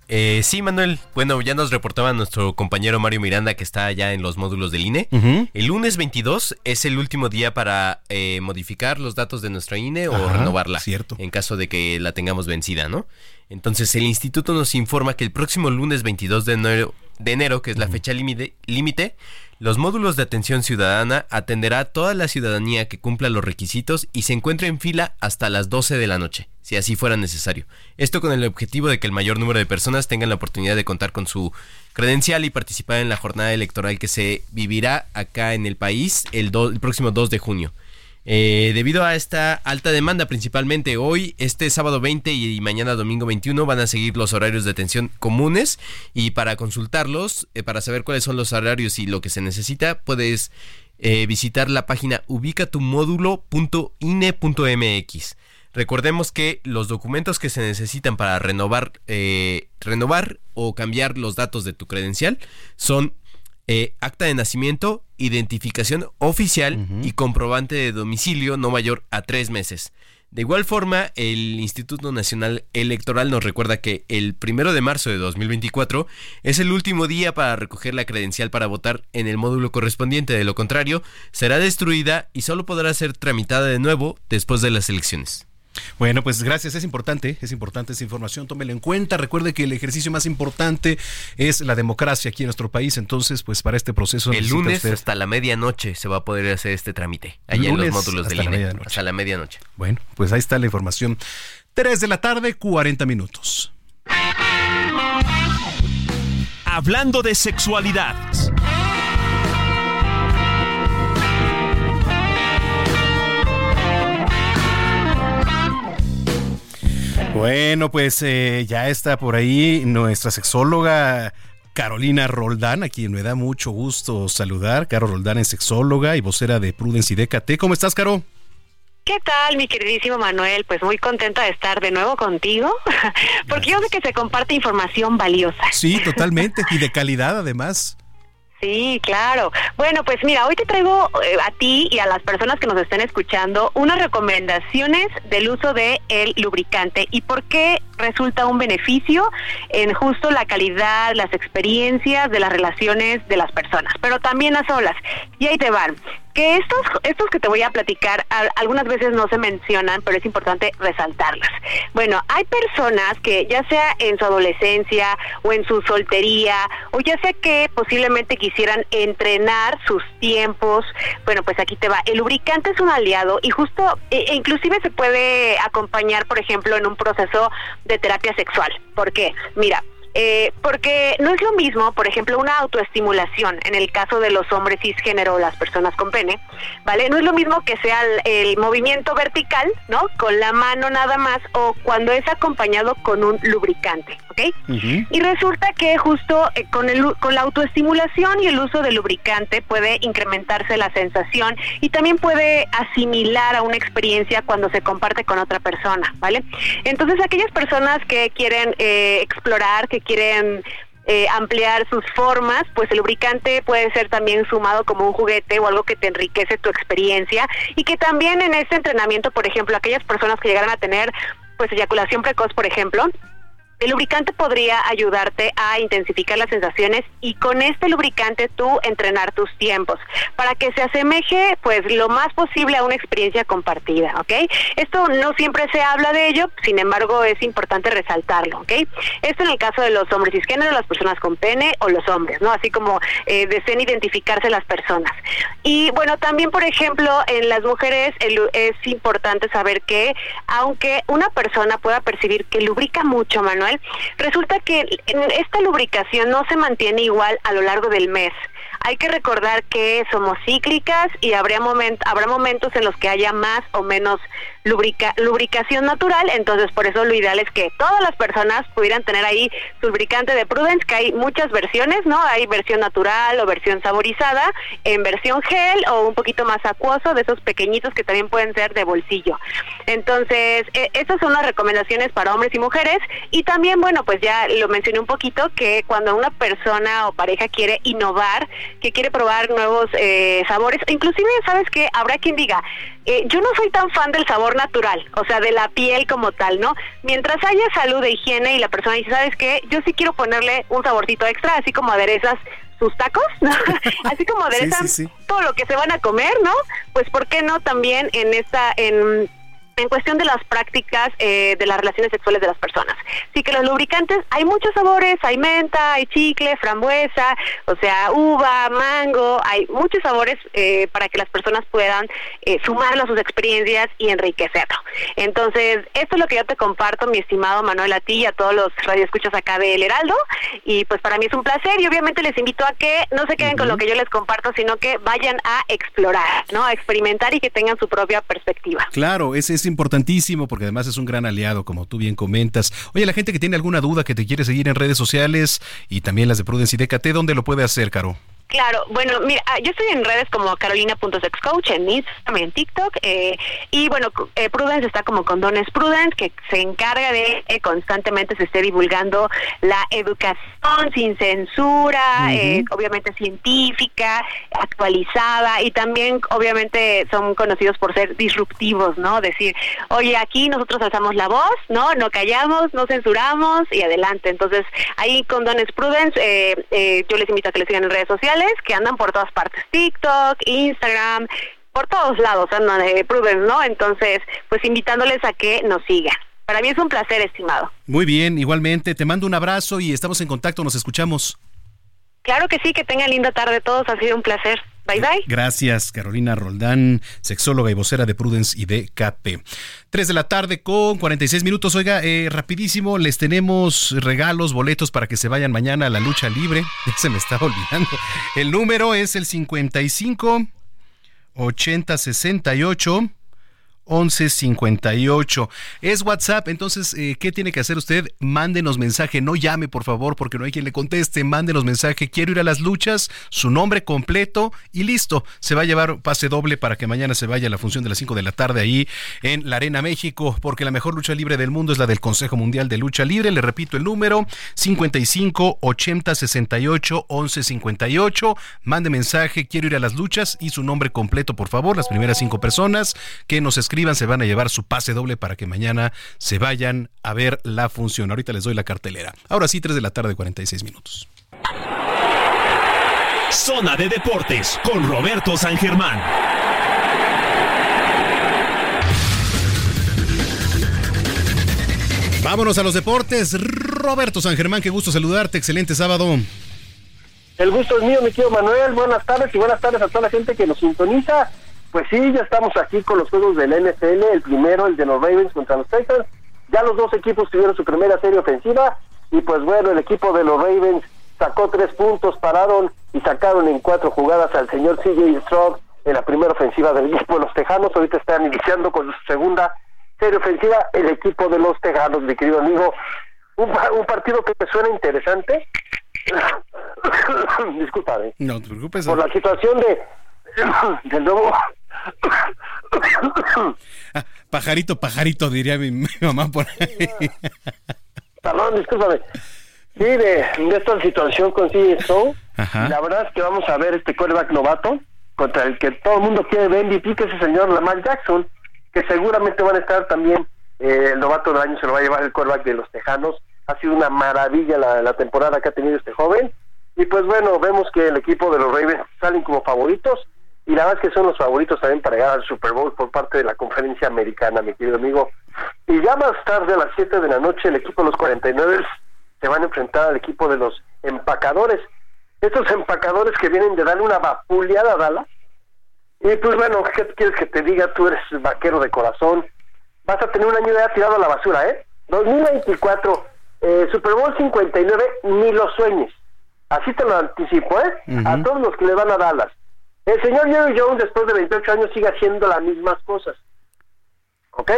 Eh, sí, Manuel. Bueno, ya nos reportaba nuestro compañero Mario Miranda que está allá en los módulos del INE. El lunes 22 es el último día para eh, modificar los datos de nuestra INE o Ajá, renovarla. cierto. En caso de que la tengamos vencida, ¿no? Entonces, el instituto nos informa que el próximo lunes 22 de enero, de enero que es la fecha límite, los módulos de atención ciudadana atenderá a toda la ciudadanía que cumpla los requisitos y se encuentre en fila hasta las 12 de la noche, si así fuera necesario. Esto con el objetivo de que el mayor número de personas tengan la oportunidad de contar con su credencial y participar en la jornada electoral que se vivirá acá en el país el, do- el próximo 2 de junio. Eh, debido a esta alta demanda, principalmente hoy, este sábado 20 y mañana domingo 21, van a seguir los horarios de atención comunes. Y para consultarlos, eh, para saber cuáles son los horarios y lo que se necesita, puedes eh, visitar la página ubicatumódulo.ine.mx. Recordemos que los documentos que se necesitan para renovar, renovar o cambiar los datos de tu credencial son eh, acta de nacimiento, identificación oficial y comprobante de domicilio no mayor a tres meses. De igual forma, el Instituto Nacional Electoral nos recuerda que el primero de marzo de 2024 es el último día para recoger la credencial para votar en el módulo correspondiente. De lo contrario, será destruida y solo podrá ser tramitada de nuevo después de las elecciones. Bueno, pues gracias, es importante, es importante esa información, tómela en cuenta, recuerde que el ejercicio más importante es la democracia aquí en nuestro país, entonces pues para este proceso El lunes usted- hasta la medianoche se va a poder hacer este trámite. Allá en Lunes los módulos hasta del la INE. medianoche. Hasta la medianoche. Bueno, pues ahí está la información. 3 de la tarde, 40 minutos. Hablando de sexualidad. Bueno, pues eh, ya está por ahí nuestra sexóloga Carolina Roldán, a quien me da mucho gusto saludar. Caro Roldán es sexóloga y vocera de Prudence y DKT. ¿Cómo estás, Caro? ¿Qué tal, mi queridísimo Manuel? Pues muy contenta de estar de nuevo contigo, porque yo sé que se comparte información valiosa. Sí, totalmente. Y de calidad, además. Sí, claro. Bueno, pues mira, hoy te traigo eh, a ti y a las personas que nos estén escuchando unas recomendaciones del uso de el lubricante y por qué resulta un beneficio en justo la calidad, las experiencias de las relaciones de las personas, pero también a solas. Y ahí te van. Que estos, estos que te voy a platicar al- algunas veces no se mencionan, pero es importante resaltarlas. Bueno, hay personas que ya sea en su adolescencia o en su soltería, o ya sea que posiblemente quisieran entrenar sus tiempos, bueno, pues aquí te va. El lubricante es un aliado y justo, e, e inclusive se puede acompañar, por ejemplo, en un proceso de terapia sexual. ¿Por qué? Mira, eh, porque no es lo mismo, por ejemplo, una autoestimulación en el caso de los hombres cisgénero o las personas con pene, ¿vale? No es lo mismo que sea el, el movimiento vertical, ¿no? Con la mano nada más o cuando es acompañado con un lubricante, ¿ok? Y resulta que justo eh, con, el, con la autoestimulación y el uso del lubricante puede incrementarse la sensación y también puede asimilar a una experiencia cuando se comparte con otra persona, ¿vale? Entonces aquellas personas que quieren eh, explorar, que quieren eh, ampliar sus formas, pues el lubricante puede ser también sumado como un juguete o algo que te enriquece tu experiencia y que también en este entrenamiento, por ejemplo, aquellas personas que llegaran a tener pues eyaculación precoz, por ejemplo, el lubricante podría ayudarte a intensificar las sensaciones y con este lubricante tú entrenar tus tiempos para que se asemeje pues lo más posible a una experiencia compartida, ¿ok? Esto no siempre se habla de ello, sin embargo es importante resaltarlo, ¿ok? Esto en el caso de los hombres cisgénero, las personas con pene o los hombres, ¿no? Así como eh, deseen identificarse las personas. Y bueno, también por ejemplo en las mujeres es importante saber que aunque una persona pueda percibir que lubrica mucho, Manuel, resulta que esta lubricación no se mantiene igual a lo largo del mes. hay que recordar que somos cíclicas y habrá momentos en los que haya más o menos lubrica, lubricación natural, entonces por eso lo ideal es que todas las personas pudieran tener ahí su lubricante de Prudence, que hay muchas versiones, ¿no? Hay versión natural o versión saborizada, en versión gel o un poquito más acuoso, de esos pequeñitos que también pueden ser de bolsillo. Entonces, eh, estas son las recomendaciones para hombres y mujeres y también, bueno, pues ya lo mencioné un poquito, que cuando una persona o pareja quiere innovar, que quiere probar nuevos eh, sabores, inclusive, ¿sabes qué? Habrá quien diga, eh, yo no soy tan fan del sabor natural, o sea, de la piel como tal, ¿no? Mientras haya salud e higiene y la persona dice, ¿sabes qué? Yo sí quiero ponerle un saborcito extra, así como aderezas sus tacos, ¿no? así como aderezan todo lo que se van a comer, ¿no? Pues, ¿por qué no también en esta, en en cuestión de las prácticas eh, de las relaciones sexuales de las personas. Así que los lubricantes, hay muchos sabores, hay menta, hay chicle, frambuesa, o sea, uva, mango, hay muchos sabores eh, para que las personas puedan eh, sumarlo a sus experiencias y enriquecerlo. Entonces, esto es lo que yo te comparto, mi estimado Manuel, a ti y a todos los radioescuchas acá de El Heraldo, y pues para mí es un placer y obviamente les invito a que no se queden con lo que yo les comparto, sino que vayan a explorar, ¿no? A experimentar y que tengan su propia perspectiva. Claro, ese es importantísimo porque además es un gran aliado, como tú bien comentas. Oye, la gente que tiene alguna duda, que te quiere seguir en redes sociales y también las de Prudence y DKT, ¿dónde lo puede hacer, Caro? Claro, bueno, mira, ah, yo estoy en redes como carolina.sexcoach, en Instagram, en TikTok, eh, y bueno, eh, Prudence está como Condones Prudence, que se encarga de que constantemente se esté divulgando la educación sin censura, eh, obviamente científica, actualizada, y también obviamente son conocidos por ser disruptivos, ¿no? Decir, oye, aquí nosotros alzamos la voz, ¿no? No callamos, no censuramos, y adelante. Entonces, ahí Condones Prudence, yo les invito a que le sigan en redes sociales, que andan por todas partes, TikTok, Instagram, por todos lados andan de Prudence, ¿no? Entonces, pues invitándoles a que nos sigan. Para mí es un placer, estimado. Muy bien, igualmente. Te mando un abrazo y estamos en contacto, nos escuchamos. Claro que sí, que tengan linda tarde todos, ha sido un placer. Gracias, Carolina Roldán, sexóloga y vocera de Prudence y de KP. Tres de la tarde con 46 minutos. Oiga, eh, rapidísimo, les tenemos regalos, boletos para que se vayan mañana a la lucha libre. Ya se me estaba olvidando. El número es el 55 80 68 1158. Es WhatsApp, entonces, eh, ¿qué tiene que hacer usted? Mándenos mensaje, no llame por favor, porque no hay quien le conteste. Mándenos mensaje, quiero ir a las luchas, su nombre completo y listo. Se va a llevar pase doble para que mañana se vaya a la función de las 5 de la tarde ahí en la Arena México, porque la mejor lucha libre del mundo es la del Consejo Mundial de Lucha Libre. Le repito el número: 55 80 68 11 58. Mande mensaje, quiero ir a las luchas y su nombre completo, por favor. Las primeras cinco personas que nos escriban se van a llevar su pase doble para que mañana se vayan a ver la función. Ahorita les doy la cartelera. Ahora sí, 3 de la tarde, 46 minutos. Zona de Deportes con Roberto San Germán. Vámonos a los deportes. Roberto San Germán, qué gusto saludarte. Excelente sábado. El gusto es mío, mi tío Manuel. Buenas tardes y buenas tardes a toda la gente que nos sintoniza. Pues sí, ya estamos aquí con los juegos del NFL, el primero, el de los Ravens contra los Titans. Ya los dos equipos tuvieron su primera serie ofensiva y pues bueno, el equipo de los Ravens sacó tres puntos, pararon y sacaron en cuatro jugadas al señor CJ Stroud en la primera ofensiva del equipo de los Tejanos. Ahorita están iniciando con su segunda serie ofensiva el equipo de los Tejanos, mi querido amigo. Un, un partido que te suena interesante. Disculpame. No te preocupes. Por la situación de del nuevo Ah, pajarito, pajarito, diría mi, mamá por ahí. Perdón, discúlpame. Sí, de, esta situación con CSO, la verdad es que vamos a ver este quarterback novato contra el que todo el mundo quiere ver MVP, que es el señor Lamar Jackson, que seguramente van a estar también, eh, el novato del año se lo va a llevar el quarterback de los Tejanos. Ha sido una maravilla la, la temporada que ha tenido este joven. Y pues bueno, vemos que el equipo de los Ravens salen como favoritos y la verdad es que son los favoritos también para llegar al Super Bowl por parte de la conferencia americana, mi querido amigo. Y ya más tarde, a las 7 de la noche, el equipo de los 49 se van a enfrentar al equipo de los empacadores. Estos empacadores que vienen de darle una vapuleada a Dallas. Y pues bueno, ¿qué quieres que te diga? Tú eres vaquero de corazón. Vas a tener un año ya tirado a la basura, ¿eh? 2024, eh, Super Bowl 59, ni lo sueñes. Así te lo anticipo, ¿eh? A todos los que le van a Dallas. El señor Jerry Jones, después de 28 años, sigue haciendo las mismas cosas. ¿Ok?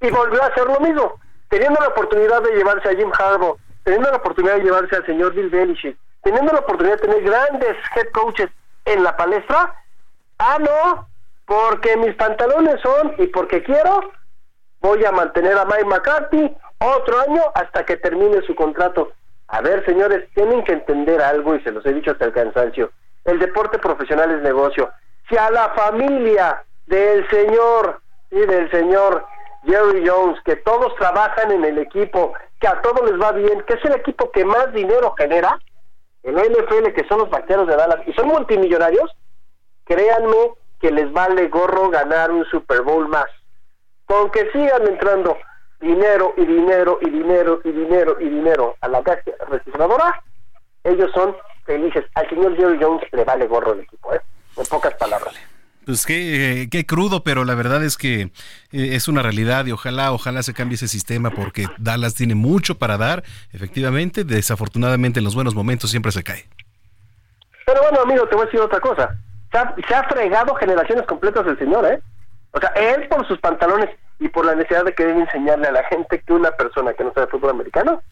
Y volvió a hacer lo mismo. Teniendo la oportunidad de llevarse a Jim Harbaugh, teniendo la oportunidad de llevarse al señor Bill Belichick, teniendo la oportunidad de tener grandes head coaches en la palestra, ah, no, porque mis pantalones son y porque quiero, voy a mantener a Mike McCarthy otro año hasta que termine su contrato. A ver, señores, tienen que entender algo y se los he dicho hasta el cansancio. El deporte profesional es negocio. Si a la familia del señor y del señor Jerry Jones, que todos trabajan en el equipo, que a todos les va bien, que es el equipo que más dinero genera, en la NFL, que son los vaqueros de Dallas, y son multimillonarios, créanme que les vale gorro ganar un Super Bowl más. Con que sigan entrando dinero y dinero y dinero y dinero y dinero a la caja registradora, ellos son felices. Al señor Jerry Jones le vale gorro el equipo, ¿eh? En pocas palabras. Pues qué, eh, qué crudo, pero la verdad es que eh, es una realidad y ojalá, ojalá se cambie ese sistema porque Dallas tiene mucho para dar, efectivamente, desafortunadamente en los buenos momentos siempre se cae. Pero bueno, amigo, te voy a decir otra cosa. Se ha, se ha fregado generaciones completas el señor, ¿eh? O sea, él por sus pantalones y por la necesidad de querer enseñarle a la gente que una persona que no sabe fútbol americano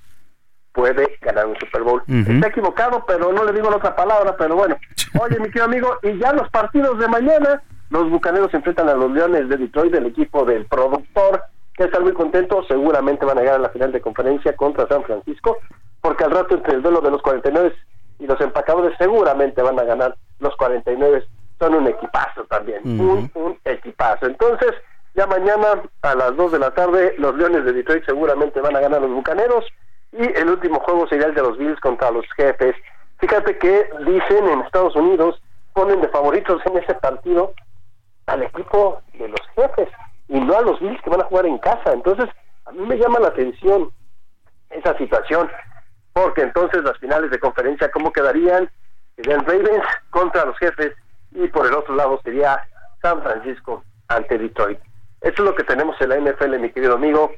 puede ganar un Super Bowl. Ujú. Está equivocado, pero no le digo la otra palabra, pero bueno. Oye, mi querido amigo, y ya los partidos de mañana, los Bucaneros se enfrentan a los Leones de Detroit, del equipo del productor, que está muy contento, seguramente van a llegar a la final de conferencia contra San Francisco, porque al rato entre el duelo de los 49 y los empacadores seguramente van a ganar los 49, son un equipazo también, un, un equipazo. Entonces, ya mañana a las 2 de la tarde, los Leones de Detroit seguramente van a ganar a los Bucaneros, y el último juego sería el de los Bills contra los jefes. Fíjate que dicen en Estados Unidos, ponen de favoritos en ese partido al equipo de los jefes y no a los Bills que van a jugar en casa. Entonces, a mí me llama la atención esa situación, porque entonces las finales de conferencia, ¿cómo quedarían? Serían Ravens contra los jefes y por el otro lado sería San Francisco ante Detroit. Eso es lo que tenemos en la NFL, mi querido amigo.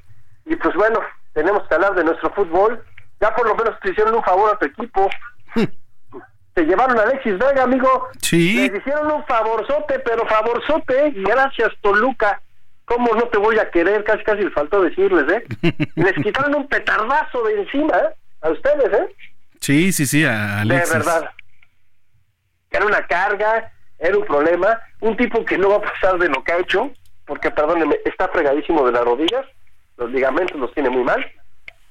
Y pues bueno, tenemos que hablar de nuestro fútbol. Ya por lo menos te hicieron un favor a tu equipo. Te llevaron a Alexis Vega, amigo. Sí. Les hicieron un favorzote, pero favorzote. Gracias, Toluca. ¿Cómo no te voy a querer? Casi, casi les faltó decirles, ¿eh? Les quitaron un petardazo de encima, ¿eh? A ustedes, ¿eh? Sí, sí, sí, a Alexis. De verdad. Era una carga, era un problema. Un tipo que no va a pasar de lo que ha hecho, porque, perdónenme, está fregadísimo de las rodillas. Los ligamentos los tiene muy mal.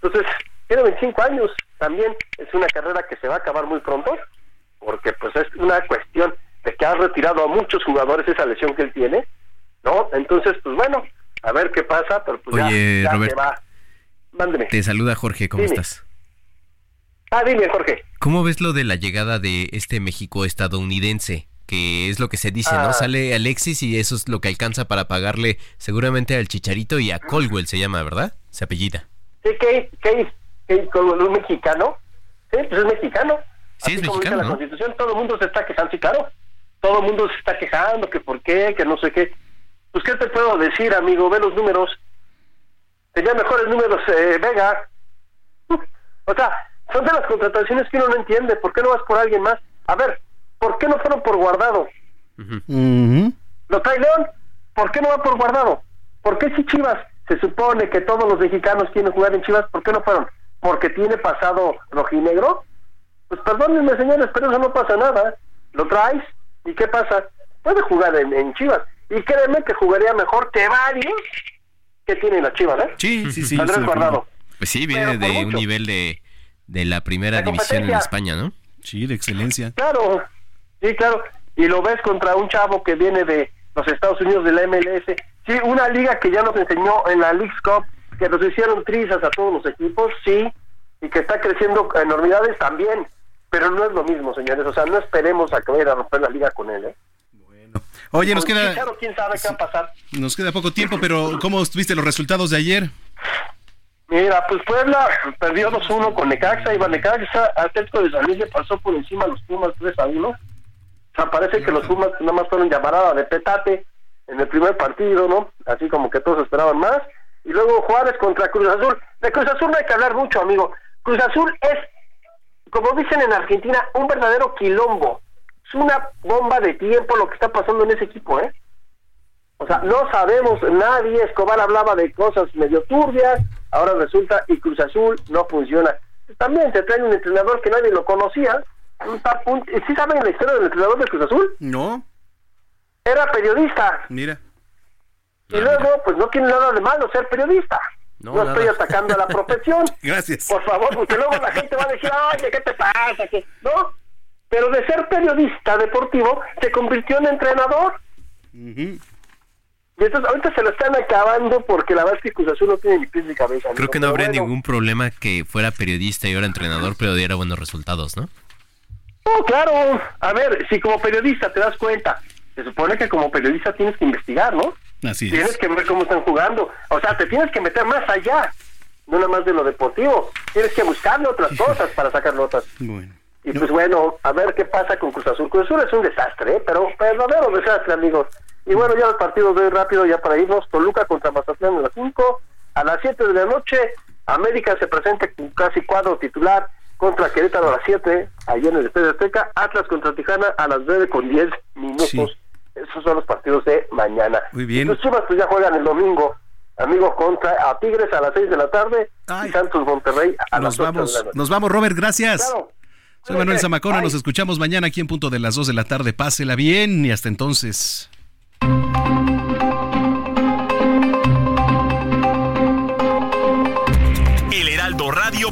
Entonces, tiene 25 años. También es una carrera que se va a acabar muy pronto, porque pues es una cuestión de que ha retirado a muchos jugadores esa lesión que él tiene, ¿no? Entonces, pues bueno, a ver qué pasa, pero pues ya- Oye, ya, Robert. se va. Mándeme. Te saluda Jorge, ¿cómo Dime. estás? Ah, dime, Jorge. ¿Cómo ves lo de la llegada de este México estadounidense? Que es lo que se dice, Ah. ¿no? Sale Alexis y eso es lo que alcanza para pagarle seguramente al Chicharito y a Colwell se llama, ¿verdad? Se apellida. Sí, ¿qué, qué, qué, con un mexicano? Sí, pues es mexicano. Sí, es dice mexicano, la ¿no? Constitución, todo el mundo se está quejando, sí, claro. Todo el mundo se está quejando, que por qué, que no sé qué. Pues, ¿qué te puedo decir, amigo? Ve los números. Tenía mejores números eh, Vega. O sea, son de las contrataciones que uno no entiende. ¿Por qué no vas por alguien más? A ver, ¿por qué no fueron por guardado? ¿Lo trae León? ¿Por qué no va por guardado? ¿Por qué si Chivas se supone que todos los mexicanos quieren jugar en Chivas? ¿Por qué no fueron? ¿Porque tiene pasado rojinegro? Pues perdónenme, señores, pero eso no pasa nada. Lo traes y ¿qué pasa? Puede jugar en, en Chivas. Y créeme que jugaría mejor que varios que tienen las Chivas, ¿eh? Sí, sí, sí. Andrés. Guardado. Pues sí, viene de un nivel de, de la primera división en. España, ¿no? Sí, de excelencia. Claro, sí, claro. Y lo ves contra un chavo que viene de los Estados Unidos de la MLS. Sí, una liga que ya nos enseñó en la Leagues Cup, que nos hicieron trizas a todos los equipos, sí, y que está creciendo enormidades también. Pero no es lo mismo, señores. O sea, no esperemos a que vaya a romper la liga con él, ¿eh? Oye, nos queda, quién sabe qué va a pasar. nos queda poco tiempo, pero ¿cómo viste los resultados de ayer? Mira, pues Puebla perdió 2-1 con Necaxa, iba Necaxa, Atlético de San Luis le pasó por encima a los Pumas 3-1. Sea, parece que los Pumas nada más fueron llamarada de petate en el primer partido, ¿no? Así como que todos esperaban más. Y luego Juárez contra Cruz Azul. De Cruz Azul no hay que hablar mucho, amigo. Cruz Azul es como dicen en Argentina, un verdadero quilombo. Es una bomba de tiempo lo que está pasando en ese equipo, ¿eh? O sea, no sabemos, nadie, Escobar hablaba de cosas medio turbias, ahora resulta y Cruz Azul no funciona. También te traen un entrenador que nadie lo conocía. ¿Sí saben la historia del entrenador de Cruz Azul? No. Era periodista. Mira. Y luego, pues no tiene nada de malo ser periodista. No, estoy atacando a la profesión. Gracias. Por favor, porque luego la gente va a decir, oye, ¿qué te pasa? ¿Qué? ¿No? Pero de ser periodista deportivo, se convirtió en entrenador. Y entonces ahorita se lo están acabando porque la verdad es que Cruz Azul no tiene ni pies ni cabeza. Creo que no habría ningún problema que fuera periodista y ahora entrenador, pero diera buenos resultados, ¿no? No, claro. A ver, si como periodista te das cuenta, se supone que como periodista tienes que investigar, ¿no? Así tienes que ver cómo están jugando. O sea, te tienes que meter más allá, no nada más de lo deportivo. Tienes que buscarle otras cosas para sacar notas. Bueno. Y pues bueno, a ver qué pasa con Cruz Azul. Cruz Azul es un desastre, ¿eh? pero verdadero desastre, amigos. Y bueno, ya los partidos de hoy rápido, ya para irnos. Toluca contra Mazatlán a las 5. A las 7 de la noche, América se presenta con casi cuadro titular contra Querétaro a las 7, allí en el Estadio Azteca. Atlas contra Tijana a las 9 con 10 minutos. Esos son los partidos de mañana. Muy bien. Los Chivas pues ya juegan el domingo, amigos, contra a Tigres a las 6 de la tarde y Santos Monterrey a nos las 8 vamos, de la noche. Nos vamos, Robert, gracias. Claro. Soy Manuel Zamacona, nos escuchamos mañana aquí en punto de las 2 de la tarde. Pásela bien y hasta entonces.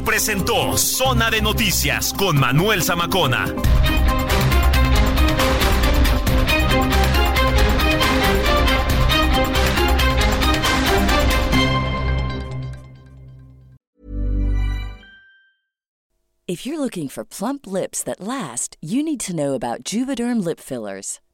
Presentó Zona de Noticias con Manuel Zamacona. If you're looking for plump lips that last, you need to know about Juvederm lip fillers.